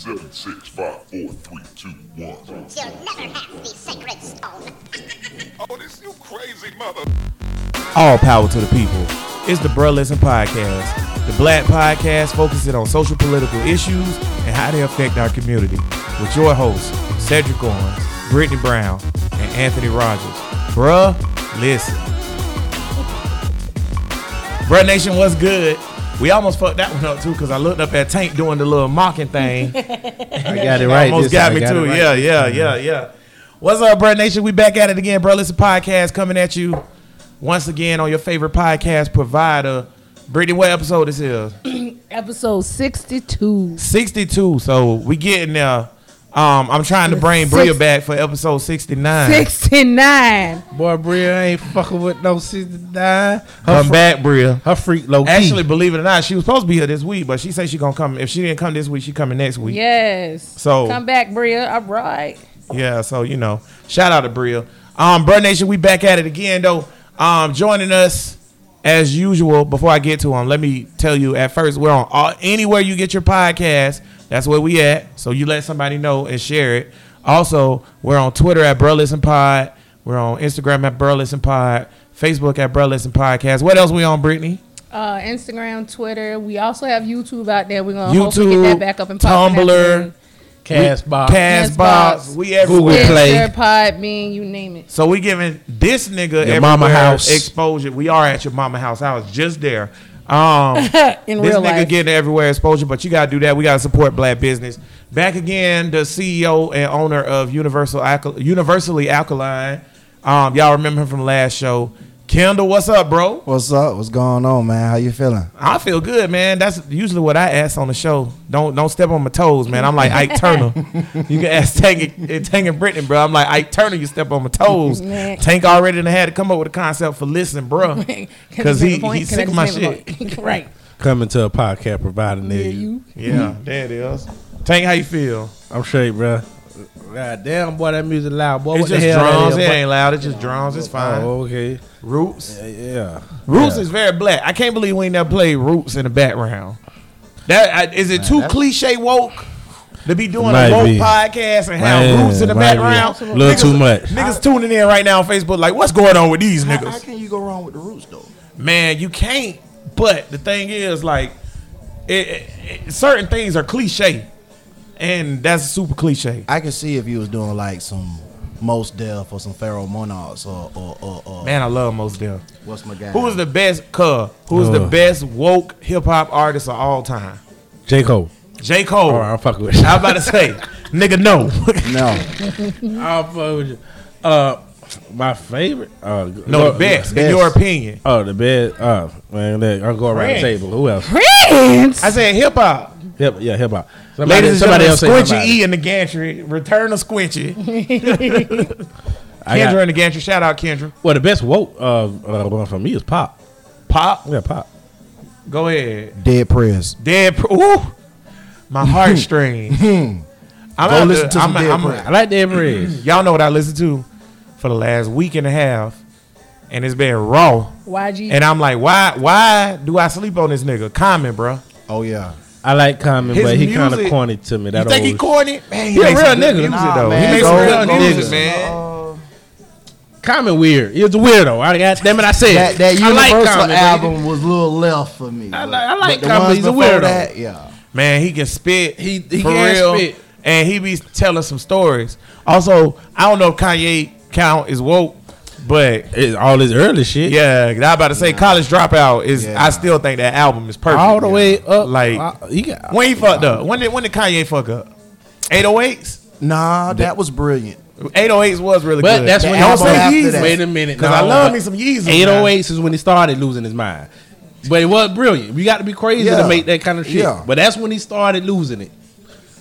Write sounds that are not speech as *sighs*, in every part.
seven, six, five, four, three, two, one. You'll never have the sacred stone. *laughs* Oh, this you crazy mother. All power to the people. It's the Bruh Listen Podcast, the black podcast focusing on social political issues and how they affect our community. With your hosts, Cedric Owens, Brittany Brown, and Anthony Rogers. Bruh, listen. Bruh Nation, what's good? We almost fucked that one up too because I looked up at Tank doing the little mocking thing. *laughs* I got it right. Almost got time. me I too. right. Yeah, yeah, mm-hmm. yeah, yeah. What's up, bro Nation? We back at it again, bro. Listen, podcast coming at you once again on your favorite podcast provider. Brittany, what episode this is? *clears throat* Episode 62. 62. So we getting there. Um, I'm trying to bring Six- Bria back for episode 69. 69. Boy, Bria ain't fucking with no 69. Her, Come fr- back, Bria. her freak low key. Actually, believe it or not, she was supposed to be here this week, but she said she gonna come. If she didn't come this week, she coming next week. Yes. So- Come back, Bria. All right. Yeah, so you know, shout out to Bria. Um, Bro Nation, we back at it again though. Um, joining us as usual. Before I get to them, let me tell you. At first, we're on all, anywhere you get your podcast. That's where we at. So you let somebody know and share it. Also, we're on Twitter at Bro Listen Pod. We're on Instagram at Bro Listen Pod. Facebook at Bro Listen Podcast. What else we on, Brittany? Uh, Instagram, Twitter. We also have YouTube out there. We're going to hopefully YouTube, get that back up and popping. Tumblr, Castbox. Castbox. Castbox. We everywhere. Google Play. Stitcher, Podbean, you name it. So we giving this nigga Your mama house. exposure. We are at your mama house. I was just there. Um, *laughs* In this real nigga life. getting everywhere exposure, but you gotta do that. We gotta support black business. Back again, the CEO and owner of Universal Universally Alkaline. Um, y'all remember him from last show. Kendall, what's up, bro? What's up? What's going on, man? How you feeling? I feel good, man. That's usually what I ask on the show. Don't don't step on my toes, man. I'm like Ike Turner. you can ask Tank and, Tank and Brittany, bro. I'm like Ike Turner. You step on my toes. *laughs* Tank already done had to come up with a concept for listen, bro, *laughs* because he he's sick of my shit. *laughs* right. Coming to a podcast provider near Yeah, you. you. Yeah, there it is. Tank, how you feel? I'm straight, bro. God damn, boy, that music loud. Boy, It's what the just hell that drums. It ain't loud. It's just drums. It's fine. Oh, okay. Roots. Yeah, Yeah. Roots Yeah. is very black. I can't believe we ain't never played Roots in the background. That I, is it too cliche woke to be doing Might a woke be. podcast and have Man, Roots in the might be. background? A little too much. Niggas tuning in right now on Facebook like, what's going on with these How, how niggas? can you go wrong with the roots though? Man, you can't. But the thing is, like, it, it, it- certain things are cliche, and that's super cliche. I can see if you was doing like some Mos Def or some Pharoahe Monch or or or, or Man, I love Mos Def. what's my guy? Who is the best? Cuh. Who is the Ugh. best woke hip hop artist of all time? J. Cole. J. Cole. All right, I'm fucking with you. I was about to say, *laughs* nigga, no. no? *laughs* I'm fucking with you. Uh, my favorite. Uh, no, go- the best, in your opinion. Oh, the best. Oh, man, look, I'll go around Prince. the table. Who else? Prince. I said hip hop. Hip, yeah, hip hop. Somebody, Ladies and somebody else say gentlemen, Squinchy somebody. E in the gantry. Return of Squinchy. *laughs* Kendra got- in the gantry. Shout out Kendra. Well, the best woke uh, uh for me is pop. Pop. Yeah, pop. Go ahead. Dead Prez. Dead. Pr- Ooh. My *laughs* heartstrings. I'm Go out listen to- to some I'm- Dead I'm- Prez. I like Dead Prez. *clears throat* Y'all know what I listened to for the last week and a half, and it's been raw. YG. And I'm like, why? Why do I sleep on this nigga? Common, bro. Oh yeah. I like Common, His but he kind of music- corny to me. You That think he old- corny? Man, he He a real some good nigga. music Nah, though. man, he makes go- some good go music, listen. man. Uh, Common weird. He was a weirdo. I got damn it. I said that that I like Universal Common, but he- album was a little left for me. I like- I like the Common, ones he's a before weirdo. That, yeah. Man, he can spit. He- he for can real, spit. and he be telling some stories. Also, I don't know if Kanye count is woke, but It's all this early shit. yeah, I about to say college dropout is. Yeah. I still think that album is perfect. all the way up. Like uh, he got when he fucked up. When did when did Kanye fuck up? 808s. Nah, that was brilliant. 808s was really But good. But that's The when album don't say Yeezus. that. Wait a minute, Because no, I love me some Yeezus. 808s is when he started losing his mind. But it was brilliant. You got to be crazy Yeah. to make that kind of shit. Yeah. But that's when he started losing it.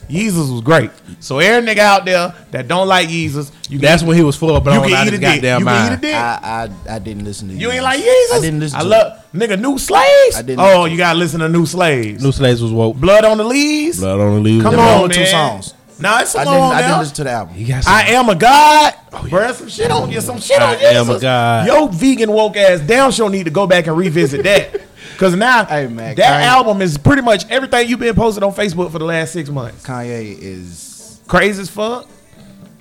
Yeezus was great. So every nigga out there that don't like Yeezus, you That's when he was full you blown can out eat his a dick. You goddamn can eat a mind. dick. I, I I didn't listen to You You ain't like Yeezus? I didn't listen. I to love nigga new slaves. I didn't Oh, listen to you gotta listen to new slaves. New Slaves was woke. Blood on the leaves. Blood on the leaves. Come on, only two man. songs. Nah, it's I some didn't. I didn't listen to the album. He got some, I am a god, oh, Bruh, Some shit on you. Some shit I on you. I am a god. Yo, vegan woke ass down show need to go back and revisit that. *laughs* Cause now Hey, man, that Kanye- album is pretty much everything you've been posting on Facebook for the last six months. Kanye is Crazy as fuck.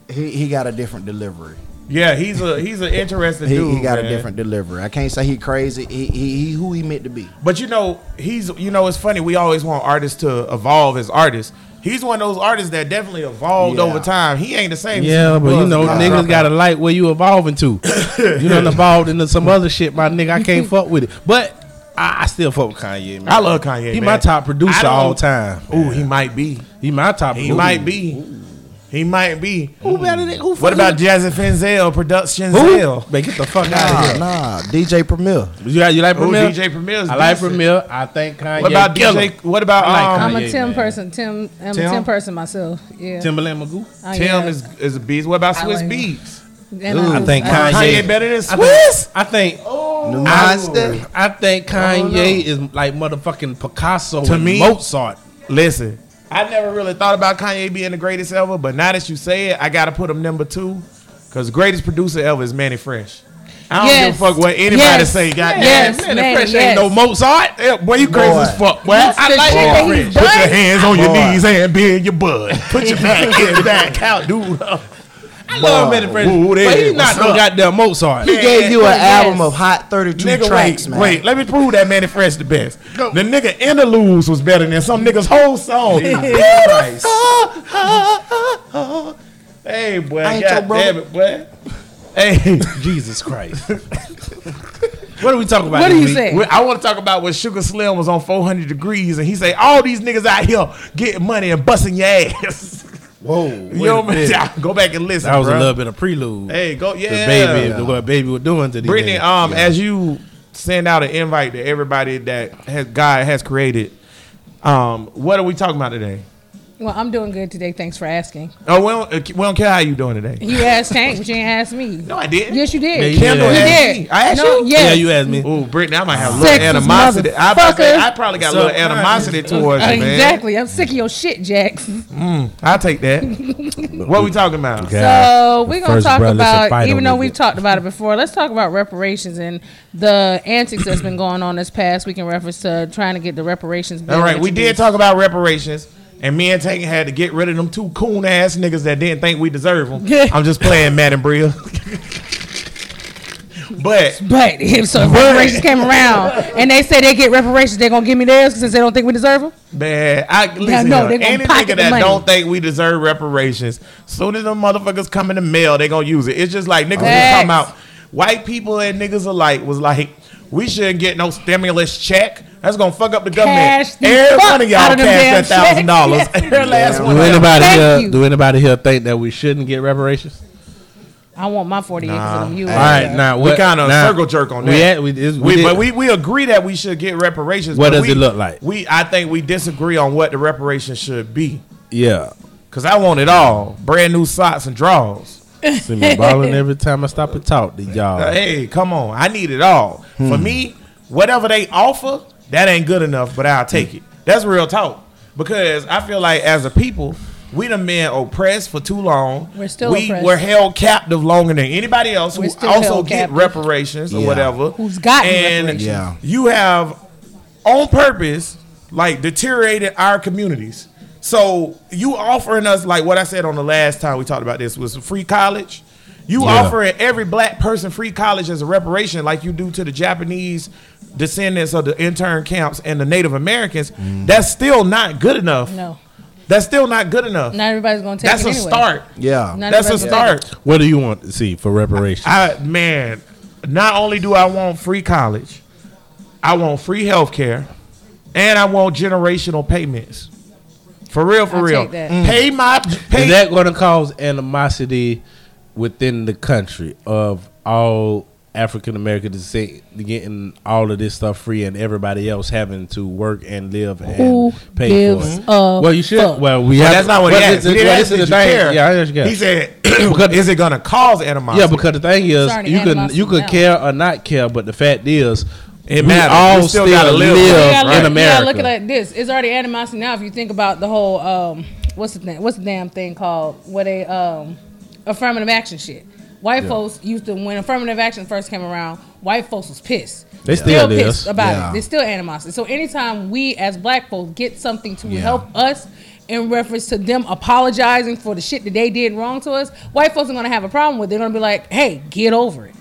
he, he got a different delivery. Yeah, he's a he's an interesting *laughs* He, dude. he got man. a different delivery. I can't say he crazy. He, he he who he meant to be. But you know, he's you know, it's funny. We always want artists to evolve as artists. He's one of those artists that definitely evolved Yeah. over time. He ain't the same. Yeah, but you know, a niggas got to ago. like where you evolving to. *laughs* you done evolved into some other shit, my nigga. I can't *laughs* fuck with it. But I, I still fuck with Kanye, man. I love Kanye. He man. my top producer don't- all time. Ooh, he might be. He my top. He producer. might be. He might be. Who better than who? What about Jazzy Finzel Productions? who? Man, get the fuck out of here. nah. DJ Premier. You, you like Ooh, DJ Premier's I like decent. Premier. I think Kanye. What about killer. DJ? What about I like um, I'm a Tim man. person. Tim. I'm Tim? a Tim person myself. Yeah. Timbaland Magoo? I Tim am. is is a beast. What about Swizz like- Beats? And I think oh, Kanye- Kanye better than I Swizz? think, I think New I, I think Kanye is like motherfucking Picasso To and me- Mozart. Listen, I never really thought about Kanye being the greatest ever, but now that you say it, I gotta put him number two. Cause greatest producer ever is Mannie Fresh. I don't Yes. give a fuck what anybody Yes. say. Goddamn, Yes. Mannie Mannie, Fresh yes. ain't no Mozart. Yeah, boy, you crazy Boy. as fuck. Boy, That's I like Mannie that Fresh. he's Put your hands on your knees and be in your butt. Put your back in back *laughs* out, dude. *laughs* I love Mannie Fresh, Ooh, but there, he's not what's no up? goddamn Mozart. He gave you an Yes. album of hot 32 Nigga, tracks, wait, man. wait. Let me prove that Mannie Fresh the best. The nigga interludes was better than some niggas whole song. Christ. hey, boy, I ain't God your brother. damn it, boy. Hey, *laughs* Jesus Christ. *laughs* what are we talking about? What do this you week? say? we- I want to talk about when Soulja Slim was on 400 degrees and he say all these niggas out here getting money and busting your ass. *laughs* Whoa. you know what *laughs* Go back and listen. That was bruh. a little bit of prelude. Hey, go The yeah, baby, the, what baby was doing to Brittany, um, as you send out an invite to everybody that has God has created, um, what are we talking about today? Well, I'm doing good today. Thanks for asking. Oh, we don't, uh, we don't care how you doing today. You asked Tank, but you ain't asked me. No, I didn't. Yes, you did. Yeah, you Kendall did. You asked me. I asked no, you? Yes. yeah, you asked me. Ooh, Brittany, I might have a little Sexist animosity. I, about to say, motherfucker. I probably got a So- little animosity towards you, man. Exactly. I'm sick of your shit, Jax. I'll take that. *laughs* what are we talking about? Okay. So we're gonna talk about, even though we've bitch. talked about it before, let's talk about reparations and the antics that's been going on this past week in reference to trying to get the reparations. bill All right, we did introduced. talk about reparations, and me and Tank had to get rid of them two coon ass niggas that didn't think we deserve them. *laughs* I'm just playing Matt and Bria. but But if so if reparations came around and they say they get reparations, they're gonna give me theirs since they don't think we deserve them. man, I listen. no, here, any nigga that money. don't think we deserve reparations, soon as the motherfuckers come in the mail, they gonna use it. It's just like niggas was Facts. talking about white people and niggas alike was like, we shouldn't get no stimulus check. That's gonna fuck up the government. Cash the Every fuck one of y'all out of that thousand dollars. *laughs* checks. Every last one. Do anybody Thank here? you. Do anybody here think that we shouldn't get reparations? I want my forty acres of them. You All right, now We kind of now, circle jerk on that. We, had, we, is- we We, but we, we agree that we should get reparations. What but does we- it look like? We I think we disagree on what the reparations should be. yeah. Cause I want it all, brand new socks and drawers. See me balling *laughs* every time I stop and talk to y'all. Hey, come on, I need it all. For hmm. me, whatever they offer, that ain't good enough, but I'll take it. That's real talk. Because I feel like as a people, we done been oppressed for too long. We're still we oppressed. were held captive longer than anybody else who We're still also get captive. reparations or Yeah. whatever. Who's gotten and reparations. Yeah. you have on purpose like deteriorated our communities. So you offering us like what I said on the last time we talked about this was free college. You Yeah. offering every black person free college as a reparation, like you do to the Japanese descendants of the intern camps and the Native Americans. Mm. That's still not good enough. No, That's still not good enough. not everybody's gonna take That's it a anyway. start. Yeah. Not That's a everybody's gonna take start. What do you want to see for reparations? I man, not only do I want free college, I want free health care, and I want generational payments. For real, for I'll real. take that. Mm. Pay my pay. Is that going to cause animosity within the country of all African American descent getting all of this stuff free and everybody else having to work and live and Who pay gives for it? a well, you should. fuck? Well, we But have. that's not what he well, asked. didn't well, ask this is the you thing. care. Yeah, I just He said, *clears throat* Because- "Is it gonna cause animosity?" Yeah, because the thing is, It's already you can you could care or not care, but the fact is, It we matters. all We still still, gotta live, live, Right. in look, you look at like this. It's already animosity now. If you think about the whole um, what's the thing? What's the damn thing called? What they um, affirmative action shit. White folks used to when affirmative action first came around. white folks was pissed. They still is. pissed about Yeah. it. There's still animosity. So anytime we as black folks get something to Yeah. help us in reference to them apologizing for the shit that they did wrong to us, white folks are gonna have a problem with. it. They're gonna be like, "Hey, get over it."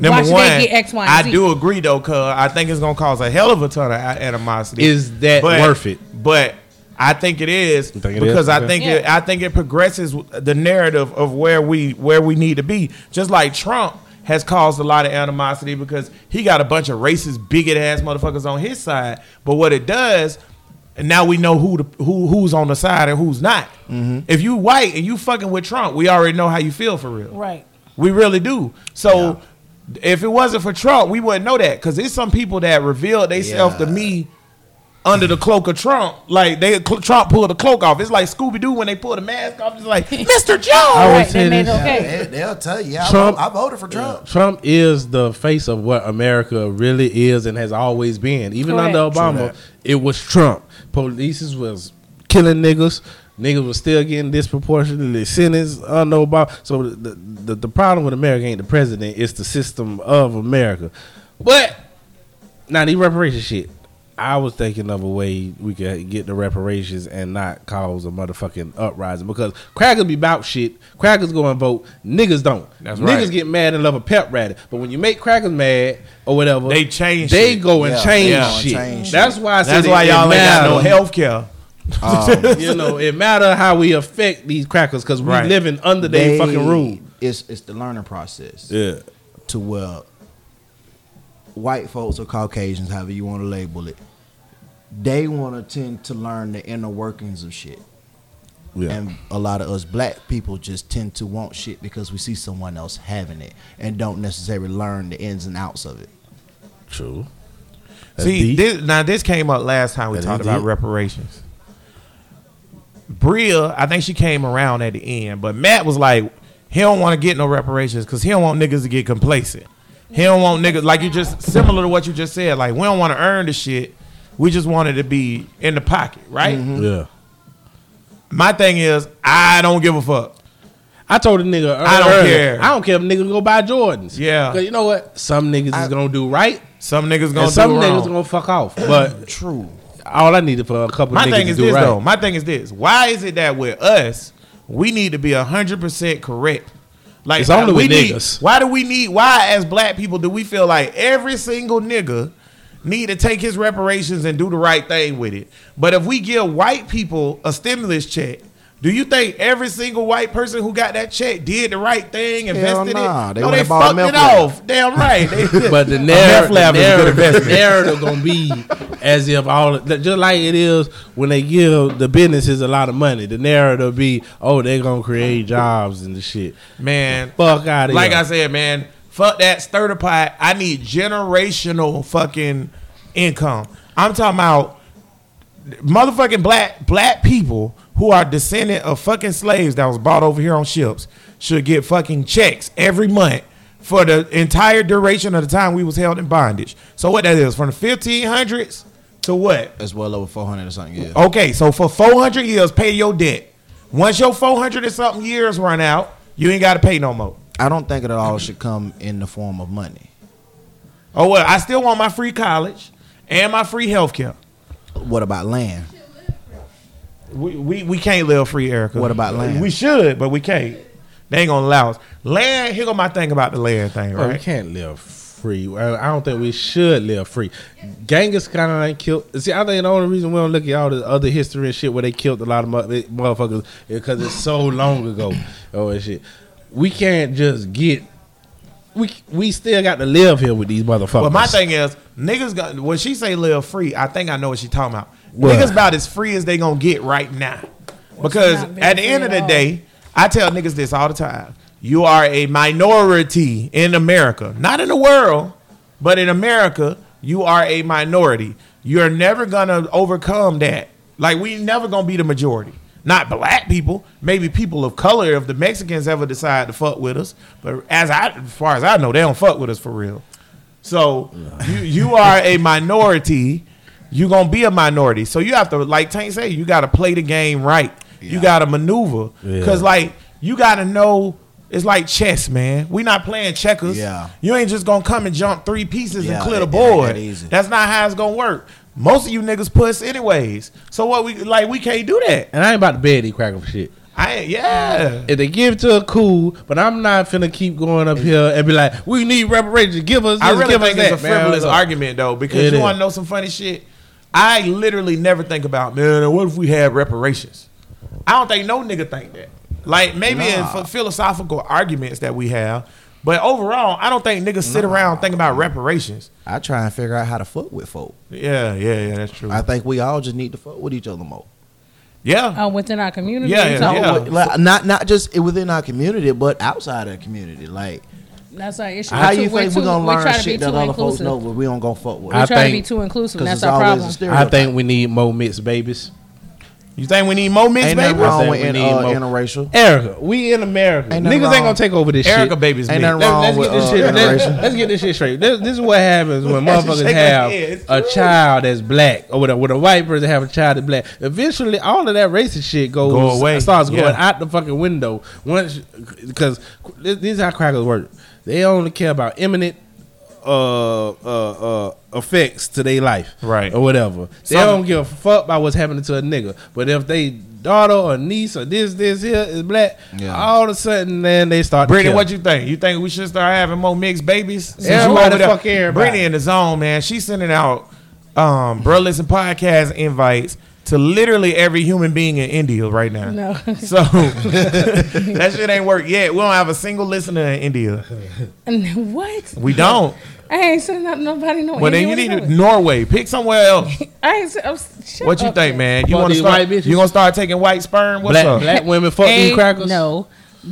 Number Why one, they get X, Y, and I Z? do agree though, cause I think it's gonna cause a hell of a ton of animosity. Is that worth it? But I think it is think it because is? I Okay. think it, I think it progresses the narrative of where we where we need to be. Just like Trump has caused a lot of animosity because he got a bunch of racist, bigot ass motherfuckers on his side. But what it does, and now we know who the, who who's on the side and who's not. Mm-hmm. If you white and you fucking with Trump, we already know how you feel for real. Right. We really do. So if it wasn't for Trump, we wouldn't know that because there's some people that revealed themselves to me under the cloak of Trump. Like they Trump pulled the cloak off. It's like Scooby Doo when they pull the mask off. It's like *laughs* Mr. Jones. I Right. They made this. it okay. They, will tell you. Yeah, Trump- I, I voted for Trump. Trump is the face of what America really is and has always been. Even Correct. under Obama, it was Trump. Police was killing niggas. Niggas was still getting disproportionately sentenced under Obama. So the, the the problem with America ain't the president; it's the system of America. But now the reparation shit. I was thinking of a way we could get the reparations and not cause a motherfucking uprising because crackers be about shit. Crackers go and vote. Niggas don't. That's Niggas right. get mad and love a pep rally. But when you make crackers mad or whatever, They change They shit. go and Yeah, change yeah, shit. change That's why I said That's why y'all ain't got no matter. health care. Um, *laughs* You know, it matter how we affect these crackers because we Right. living under their fucking rule. It's it's the learning process Yeah. to where white folks or Caucasians, however you want to label it, they want to tend to learn the inner workings of shit. Yeah. And a lot of us black people just tend to want shit because we see someone else having it and don't necessarily learn the ins and outs of it. True. That's See, this, now this came up last time we That talked about reparations. Bria, I think she came around at the end, but Matt was like, he don't want to get no reparations because he don't want niggas to get complacent. He don't want niggas like you just similar to what you just said. Like we don't want to earn the shit. We just wanted to be in the pocket, right? Mm-hmm. yeah. My thing is, I don't give a fuck. I told a nigga, I don't earlier, care. I don't care if niggas go buy Jordans. Yeah. Cause you know what? Some niggas is gonna do right, Some niggas gonna and some do niggas wrong. gonna fuck off. But True. All I needed for a couple My thing is this right. though. My thing is this. Why is it that with us, we need to be hundred percent correct? Like It's only we with need, niggas. Why do we need? Why as black people do we feel like every single nigga need to take his reparations and do the right thing with it? But if we give white people a stimulus check. Do you think every single white person who got that check did the right thing, invested nah. it? They no, they and bought a fucked it off. Damn right. *laughs* But the A narrative, meth lab the is good narrative, the narrative gonna be as if all just like it is when they give the businesses a lot of money. The narrative be, oh, they're gonna create jobs and the shit. Man, Fuck out of here. like here. I said, man, fuck that stir the pot. I need generational fucking income. I'm talking about motherfucking black black people who are descendant of fucking slaves that was bought over here on ships should get fucking checks every month for the entire duration of the time we was held in bondage. So what that is from the 1500s to what? That's well over 400 or something, yeah. Okay, so for 400 years, pay your debt. Once your 400 and something years run out, you ain't got to pay no more. I don't think it all should come in the form of money. Oh well, I still want my free college and my free health care. What about land? We, we we can't live free, Erica. What about land? We should, but we can't. They ain't gonna allow us. Land. Here go my thing about the land thing, Bro, we can't live free. I don't think we should live free. Genghis kind of ain't killed. See, I think the only reason we don't look at all the other history and shit where they killed a lot of mo- motherfuckers is because it's so long ago. *laughs* Oh and shit. We can't just get. We we still got to live here with these motherfuckers. But my thing is, niggas got when she say live free, I think I know what she talking about. What? Niggas about as free as they gonna get right now. Because at the end of the all. day, I tell niggas this all the time. You are a minority in America. Not in the world, but in America, you are a minority. You're never gonna overcome that. Like we never gonna be the majority. Not black people, maybe people of color if the Mexicans ever decide to fuck with us. But as I as far as I know, they don't fuck with us for real. So you you are a minority. You gonna be a minority. So you have to, like Tank say, you gotta play the game right. You gotta maneuver Yeah. because like you gotta know It's like chess, man. We not playing checkers. Yeah. You ain't just gonna come and jump three pieces Yeah, and clear the it- it board. that. That's not how it's gonna work. Most of you niggas puss anyways. So what we like we can't do that. And I ain't about to bed any crack for shit. I yeah. If they give it to a cool, but I'm not finna keep going up here and be like, we need reparations. Give us this, I really give think us it's that. a frivolous man. argument though, because It you is. want to know some funny shit. I literally never think about man. What if we had reparations? I don't think no nigga think that. Like maybe in Nah. ph- philosophical arguments that we have, but overall, I don't think niggas sit around thinking about reparations. I try and figure out how to fuck with folk. Yeah, yeah, yeah. That's true. I think we all just need to fuck with each other more. yeah, Uh, within our community. Yeah, yeah, yeah. Like, not not just within our community, but outside our community. Like, That's our issue. how We're you too- we're think we're too- gonna we're learn trying to be shit that too other folks inclusive. know, but we don't gonna fuck with? We're I trying to be think- too inclusive. and Because That's it's our always problem. a I stereotype. think we need more mixed babies. you think we need more mixed ain't nothing babies? Wrong with we in, need uh, more- interracial. Erica, we in America. Ain't Niggas nothing ain't wrong. gonna take over this shit. Erica shit. babies Ain't mixed. nothing Let- wrong let's with get this uh, shit. Let's, interracial. let's get this shit straight. This, this is what happens when *laughs* motherfuckers shaking have head. It's a true. child that's black, or with a, with a white person have a child that's black. Eventually, all of that racist shit goes Go away. starts going Yeah. out the fucking window. Once because this, this is how crackers work. They only care about imminent uh, uh, uh, effects to their life, Right. or whatever. They Some- don't give a fuck about what's happening to a nigga. But if they daughter or niece or this this here is black, Yeah. all of a sudden then they start. to Brittany, what you think? You think we should start having more mixed babies? Since you Everybody fuck everybody. Brittany in the zone, man. She's sending out um bro listen podcast invites to literally every human being in India right now. No. So *laughs* that shit ain't work yet. We don't have a single listener in India. And what? We don't. I ain't sending out nobody no. Well, then you need to Norway. Pick somewhere else. *laughs* I ain't. sen- I'm, shut What you think, man? You want to start? You gonna start taking white sperm? What's black up? black women fuck A, crackers? No.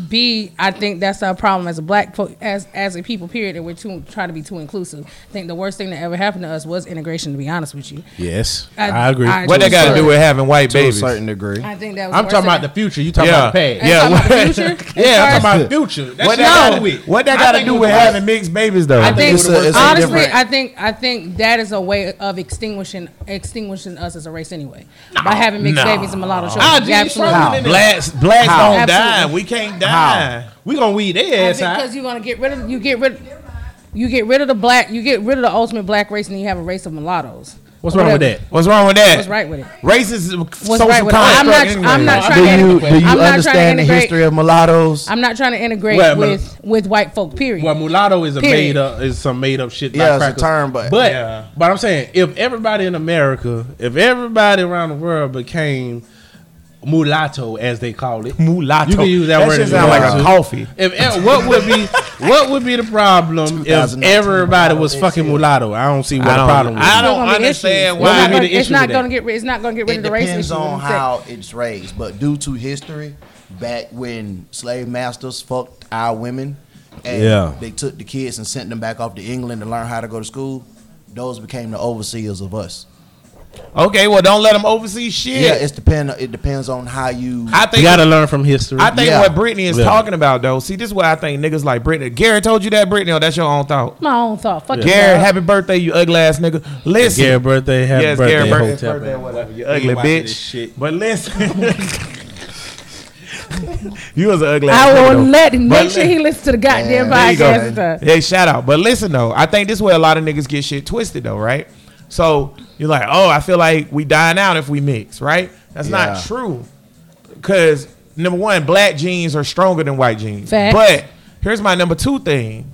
B, I think that's our problem as a black fo- as as a people. Period. That we're too trying to be too inclusive. I think the worst thing that ever happened to us was integration. To be honest with you, Yes, I- I, agree. I- What To they got to do with having white To a babies? certain degree. I think that was. I'm the talking worst about the future. You talking Yeah. about the past? Are Yeah, talking about the what- future? *laughs* Yeah, I'm talking about the future. That's What that not got to. What they I got to do with was- having mixed babies though? I think it's a- it's a honestly, I think I think that is a way of extinguishing extinguishing us as a race anyway. By having mixed No. babies and mulatto children. Gee, Absolutely. stronger than that. Blacks, blacks How? don't die. We can't die. We gonna weed their ass out. Because you're gonna get rid of you get rid you get rid of the black you get rid of the ultimate black race and then you have a race of mulattoes. What's wrong with that? What's wrong with that? What's right with it? Racist What's social right with it? I'm not. construct anyway. I'm not Do trying you to. do you I'm not trying to understand the integrate. history of mulattoes? I'm not trying to integrate Well, with with white folk. Period. Well, mulatto is a Period. made up is some made up shit. Yeah, like it's a term, but- but Yeah. but I'm saying if everybody in America, if everybody around the world became mulatto as they call it, mulatto. You can use that, word. shit if sound like a coffee. If e- what would be what would be the problem if everybody was fucking mulatto? I don't see what the don't- problem would I don't gonna be understand why- It's not gonna- the It's not gonna get rid. It's not gonna get rid It of the race depends issue. on It's that- how it's raised, but due to history, back when slave masters fucked our women, and Yeah. they took the kids and sent them back off to England to learn how to go to school, those became the overseers of us. Okay, well, don't let them oversee shit. Yeah, it's depend. It depends on how you. I think You gotta learn from history. I think Yeah. what Brittany is Yeah. talking about, though. See, this is what I think niggas like Brittany. Gary told you that, Brittany, or oh, that's your own thought. My own thought. Fuck Gary, you. happy birthday, you ugly ass nigga. Listen. Gary birthday, happy yes, birthday, Gary birthday, hotel birthday, band. whatever. You ugly watching bitch. shit. But listen. *laughs* you was an ugly I ass will though. let him make sure he listens to the goddamn There you go, podcast. man. and. Hey, shout out. But listen though, I think this is where a lot of niggas get shit twisted though, right? So you're like, oh, I feel like we dying out if we mix, right? That's not true. Cause number one, black genes are stronger than white genes. Facts. But here's my number two thing: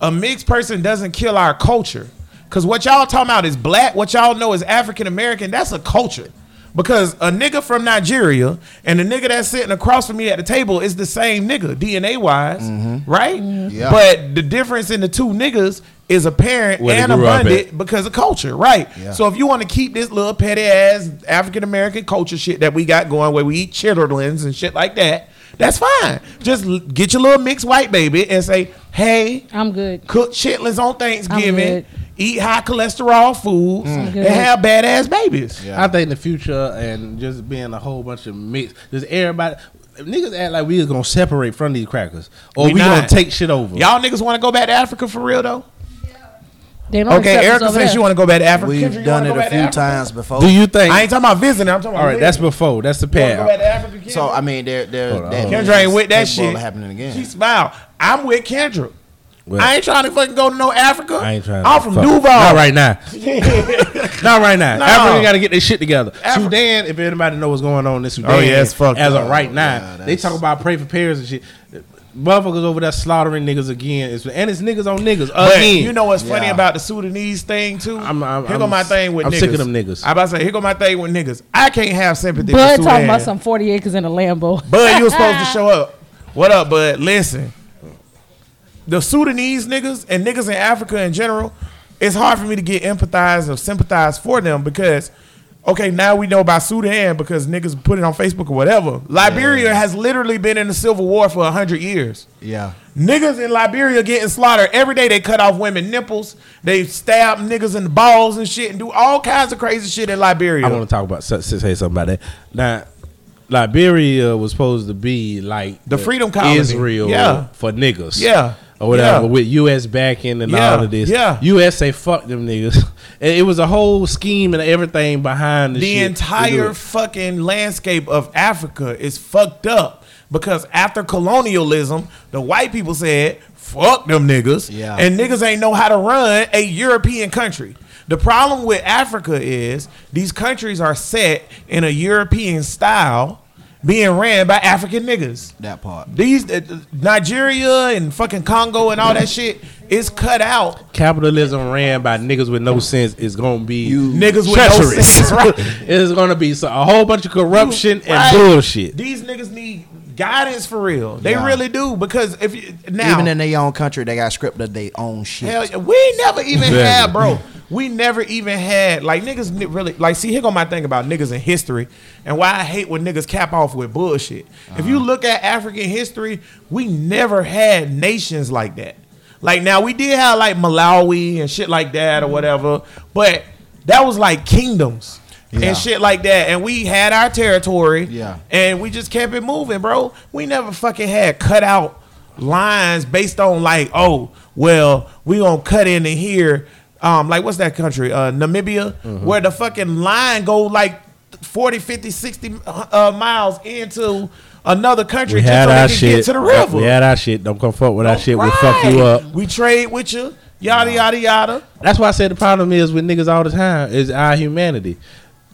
a mixed person doesn't kill our culture. Cause what y'all talking about is black. What y'all know is African American. That's a culture. Because a nigga from Nigeria and the nigga that's sitting across from me at the table is the same nigga, DNA wise, mm-hmm. right? Mm-hmm. Yeah. But the difference in the two niggas is apparent Where and abundant because of culture, right? Yeah. So if you want to keep this little petty ass African American culture shit that we got going, where we eat chitterlings and shit like that, that's fine. Just l- get your little mixed white baby and say, "Hey, I'm good. cook chitlins on Thanksgiving, eat high cholesterol foods, mm. and good. have badass babies." Yeah. I think in the future and just being a whole bunch of mix, just everybody. Niggas act like we was gonna separate from these crackers, or We we, gonna take shit over. Y'all niggas want to go back to Africa for real though? They don't Okay, Erica says there. she want to go back to Africa. We've Kendra, you done it a few times before. Do you think? I ain't talking about visiting. I'm talking about all right, that's before. That's the You wanna go back pad. to Africa, Kendra? so I mean, they're they're Hold on, that hold on. Kendra ain't with that capable of shit. happening again. She smiled. I'm with Kendra. Well, I ain't trying to fucking go to no Africa. I ain't trying. I'm from fuck. Duval. Not right now. *laughs* Not right now. No. Africa got to get their shit together. Afri- Sudan, if anybody know what's going on in Sudan, Oh, yeah, it's fucked as up. of right now, Yeah, they talk about pray for Paris and shit. Motherfuckers over there slaughtering niggas again, it's, and it's niggas on niggas But again. you know what's funny Yeah. about the Sudanese thing too? I'm- I'm- here go I'm- my thing with niggas. I'm niggas. sick of them niggas. I about to say, here go my thing with niggas. I can't have sympathy Bud for talking about some 40 acres in a Lambo. Bud, you was supposed to *laughs* show up. What up, Bud? Listen, the Sudanese niggas and niggas in Africa in general, it's hard for me to get empathize or sympathize for them because, okay, now we know about Sudan because niggas put it on Facebook or whatever. Liberia has literally been in the civil war for hundred years. yeah, Niggas in Liberia getting slaughtered every day. They cut off women nipples. They stab niggas in the balls and shit, and do all kinds of crazy shit in Liberia. I want to talk about say say something about that. Now, Liberia was supposed to be like The freedom colony. Israel Yeah. for niggas, Yeah. Or whatever, Yeah. with U.S. backing and Yeah. all of this. Yeah. U.S. say fuck them niggas. *laughs* It was a whole scheme and everything behind the, the entire fucking landscape of Africa is fucked up because after colonialism, the white people said, "Fuck them niggas," Yeah. and niggas ain't know how to run a European country. The problem with Africa is these countries are set in a European style, being ran by African niggas. that part. These uh, Nigeria and fucking Congo and all that shit is cut out. capitalism ran by niggas with no sense is gonna be You- Niggas with no treacherous. sense, *laughs* right? it's gonna be so, a whole bunch of corruption and Right. bullshit. These niggas need guidance for real. They Yeah. really do because if you now Even in their own country, they got scripted their own shit. hell, we never even had, bro. We never even had like niggas really like. See, here go my thing about niggas in history and why I hate when niggas cap off with bullshit. If you uh-huh. look at African history, we never had nations like that. Like now we did have like Malawi and shit like that or mm-hmm. whatever, but that was like kingdoms. Yeah. And shit like that, and we had our territory, Yeah. and we just kept it moving, bro. We never fucking had cut out lines based on like, oh, well, we gonna cut in and here, um, like what's that country, uh, Namibia, Mm-hmm. where the fucking line go like 40, 50, 60 uh, miles into another country We just so they can shit. get to the river. We had our shit. Don't come fuck with our shit. We'll fuck you up. We trade with you, yada yada yada. That's why I said the problem is with niggas all the time is our humanity.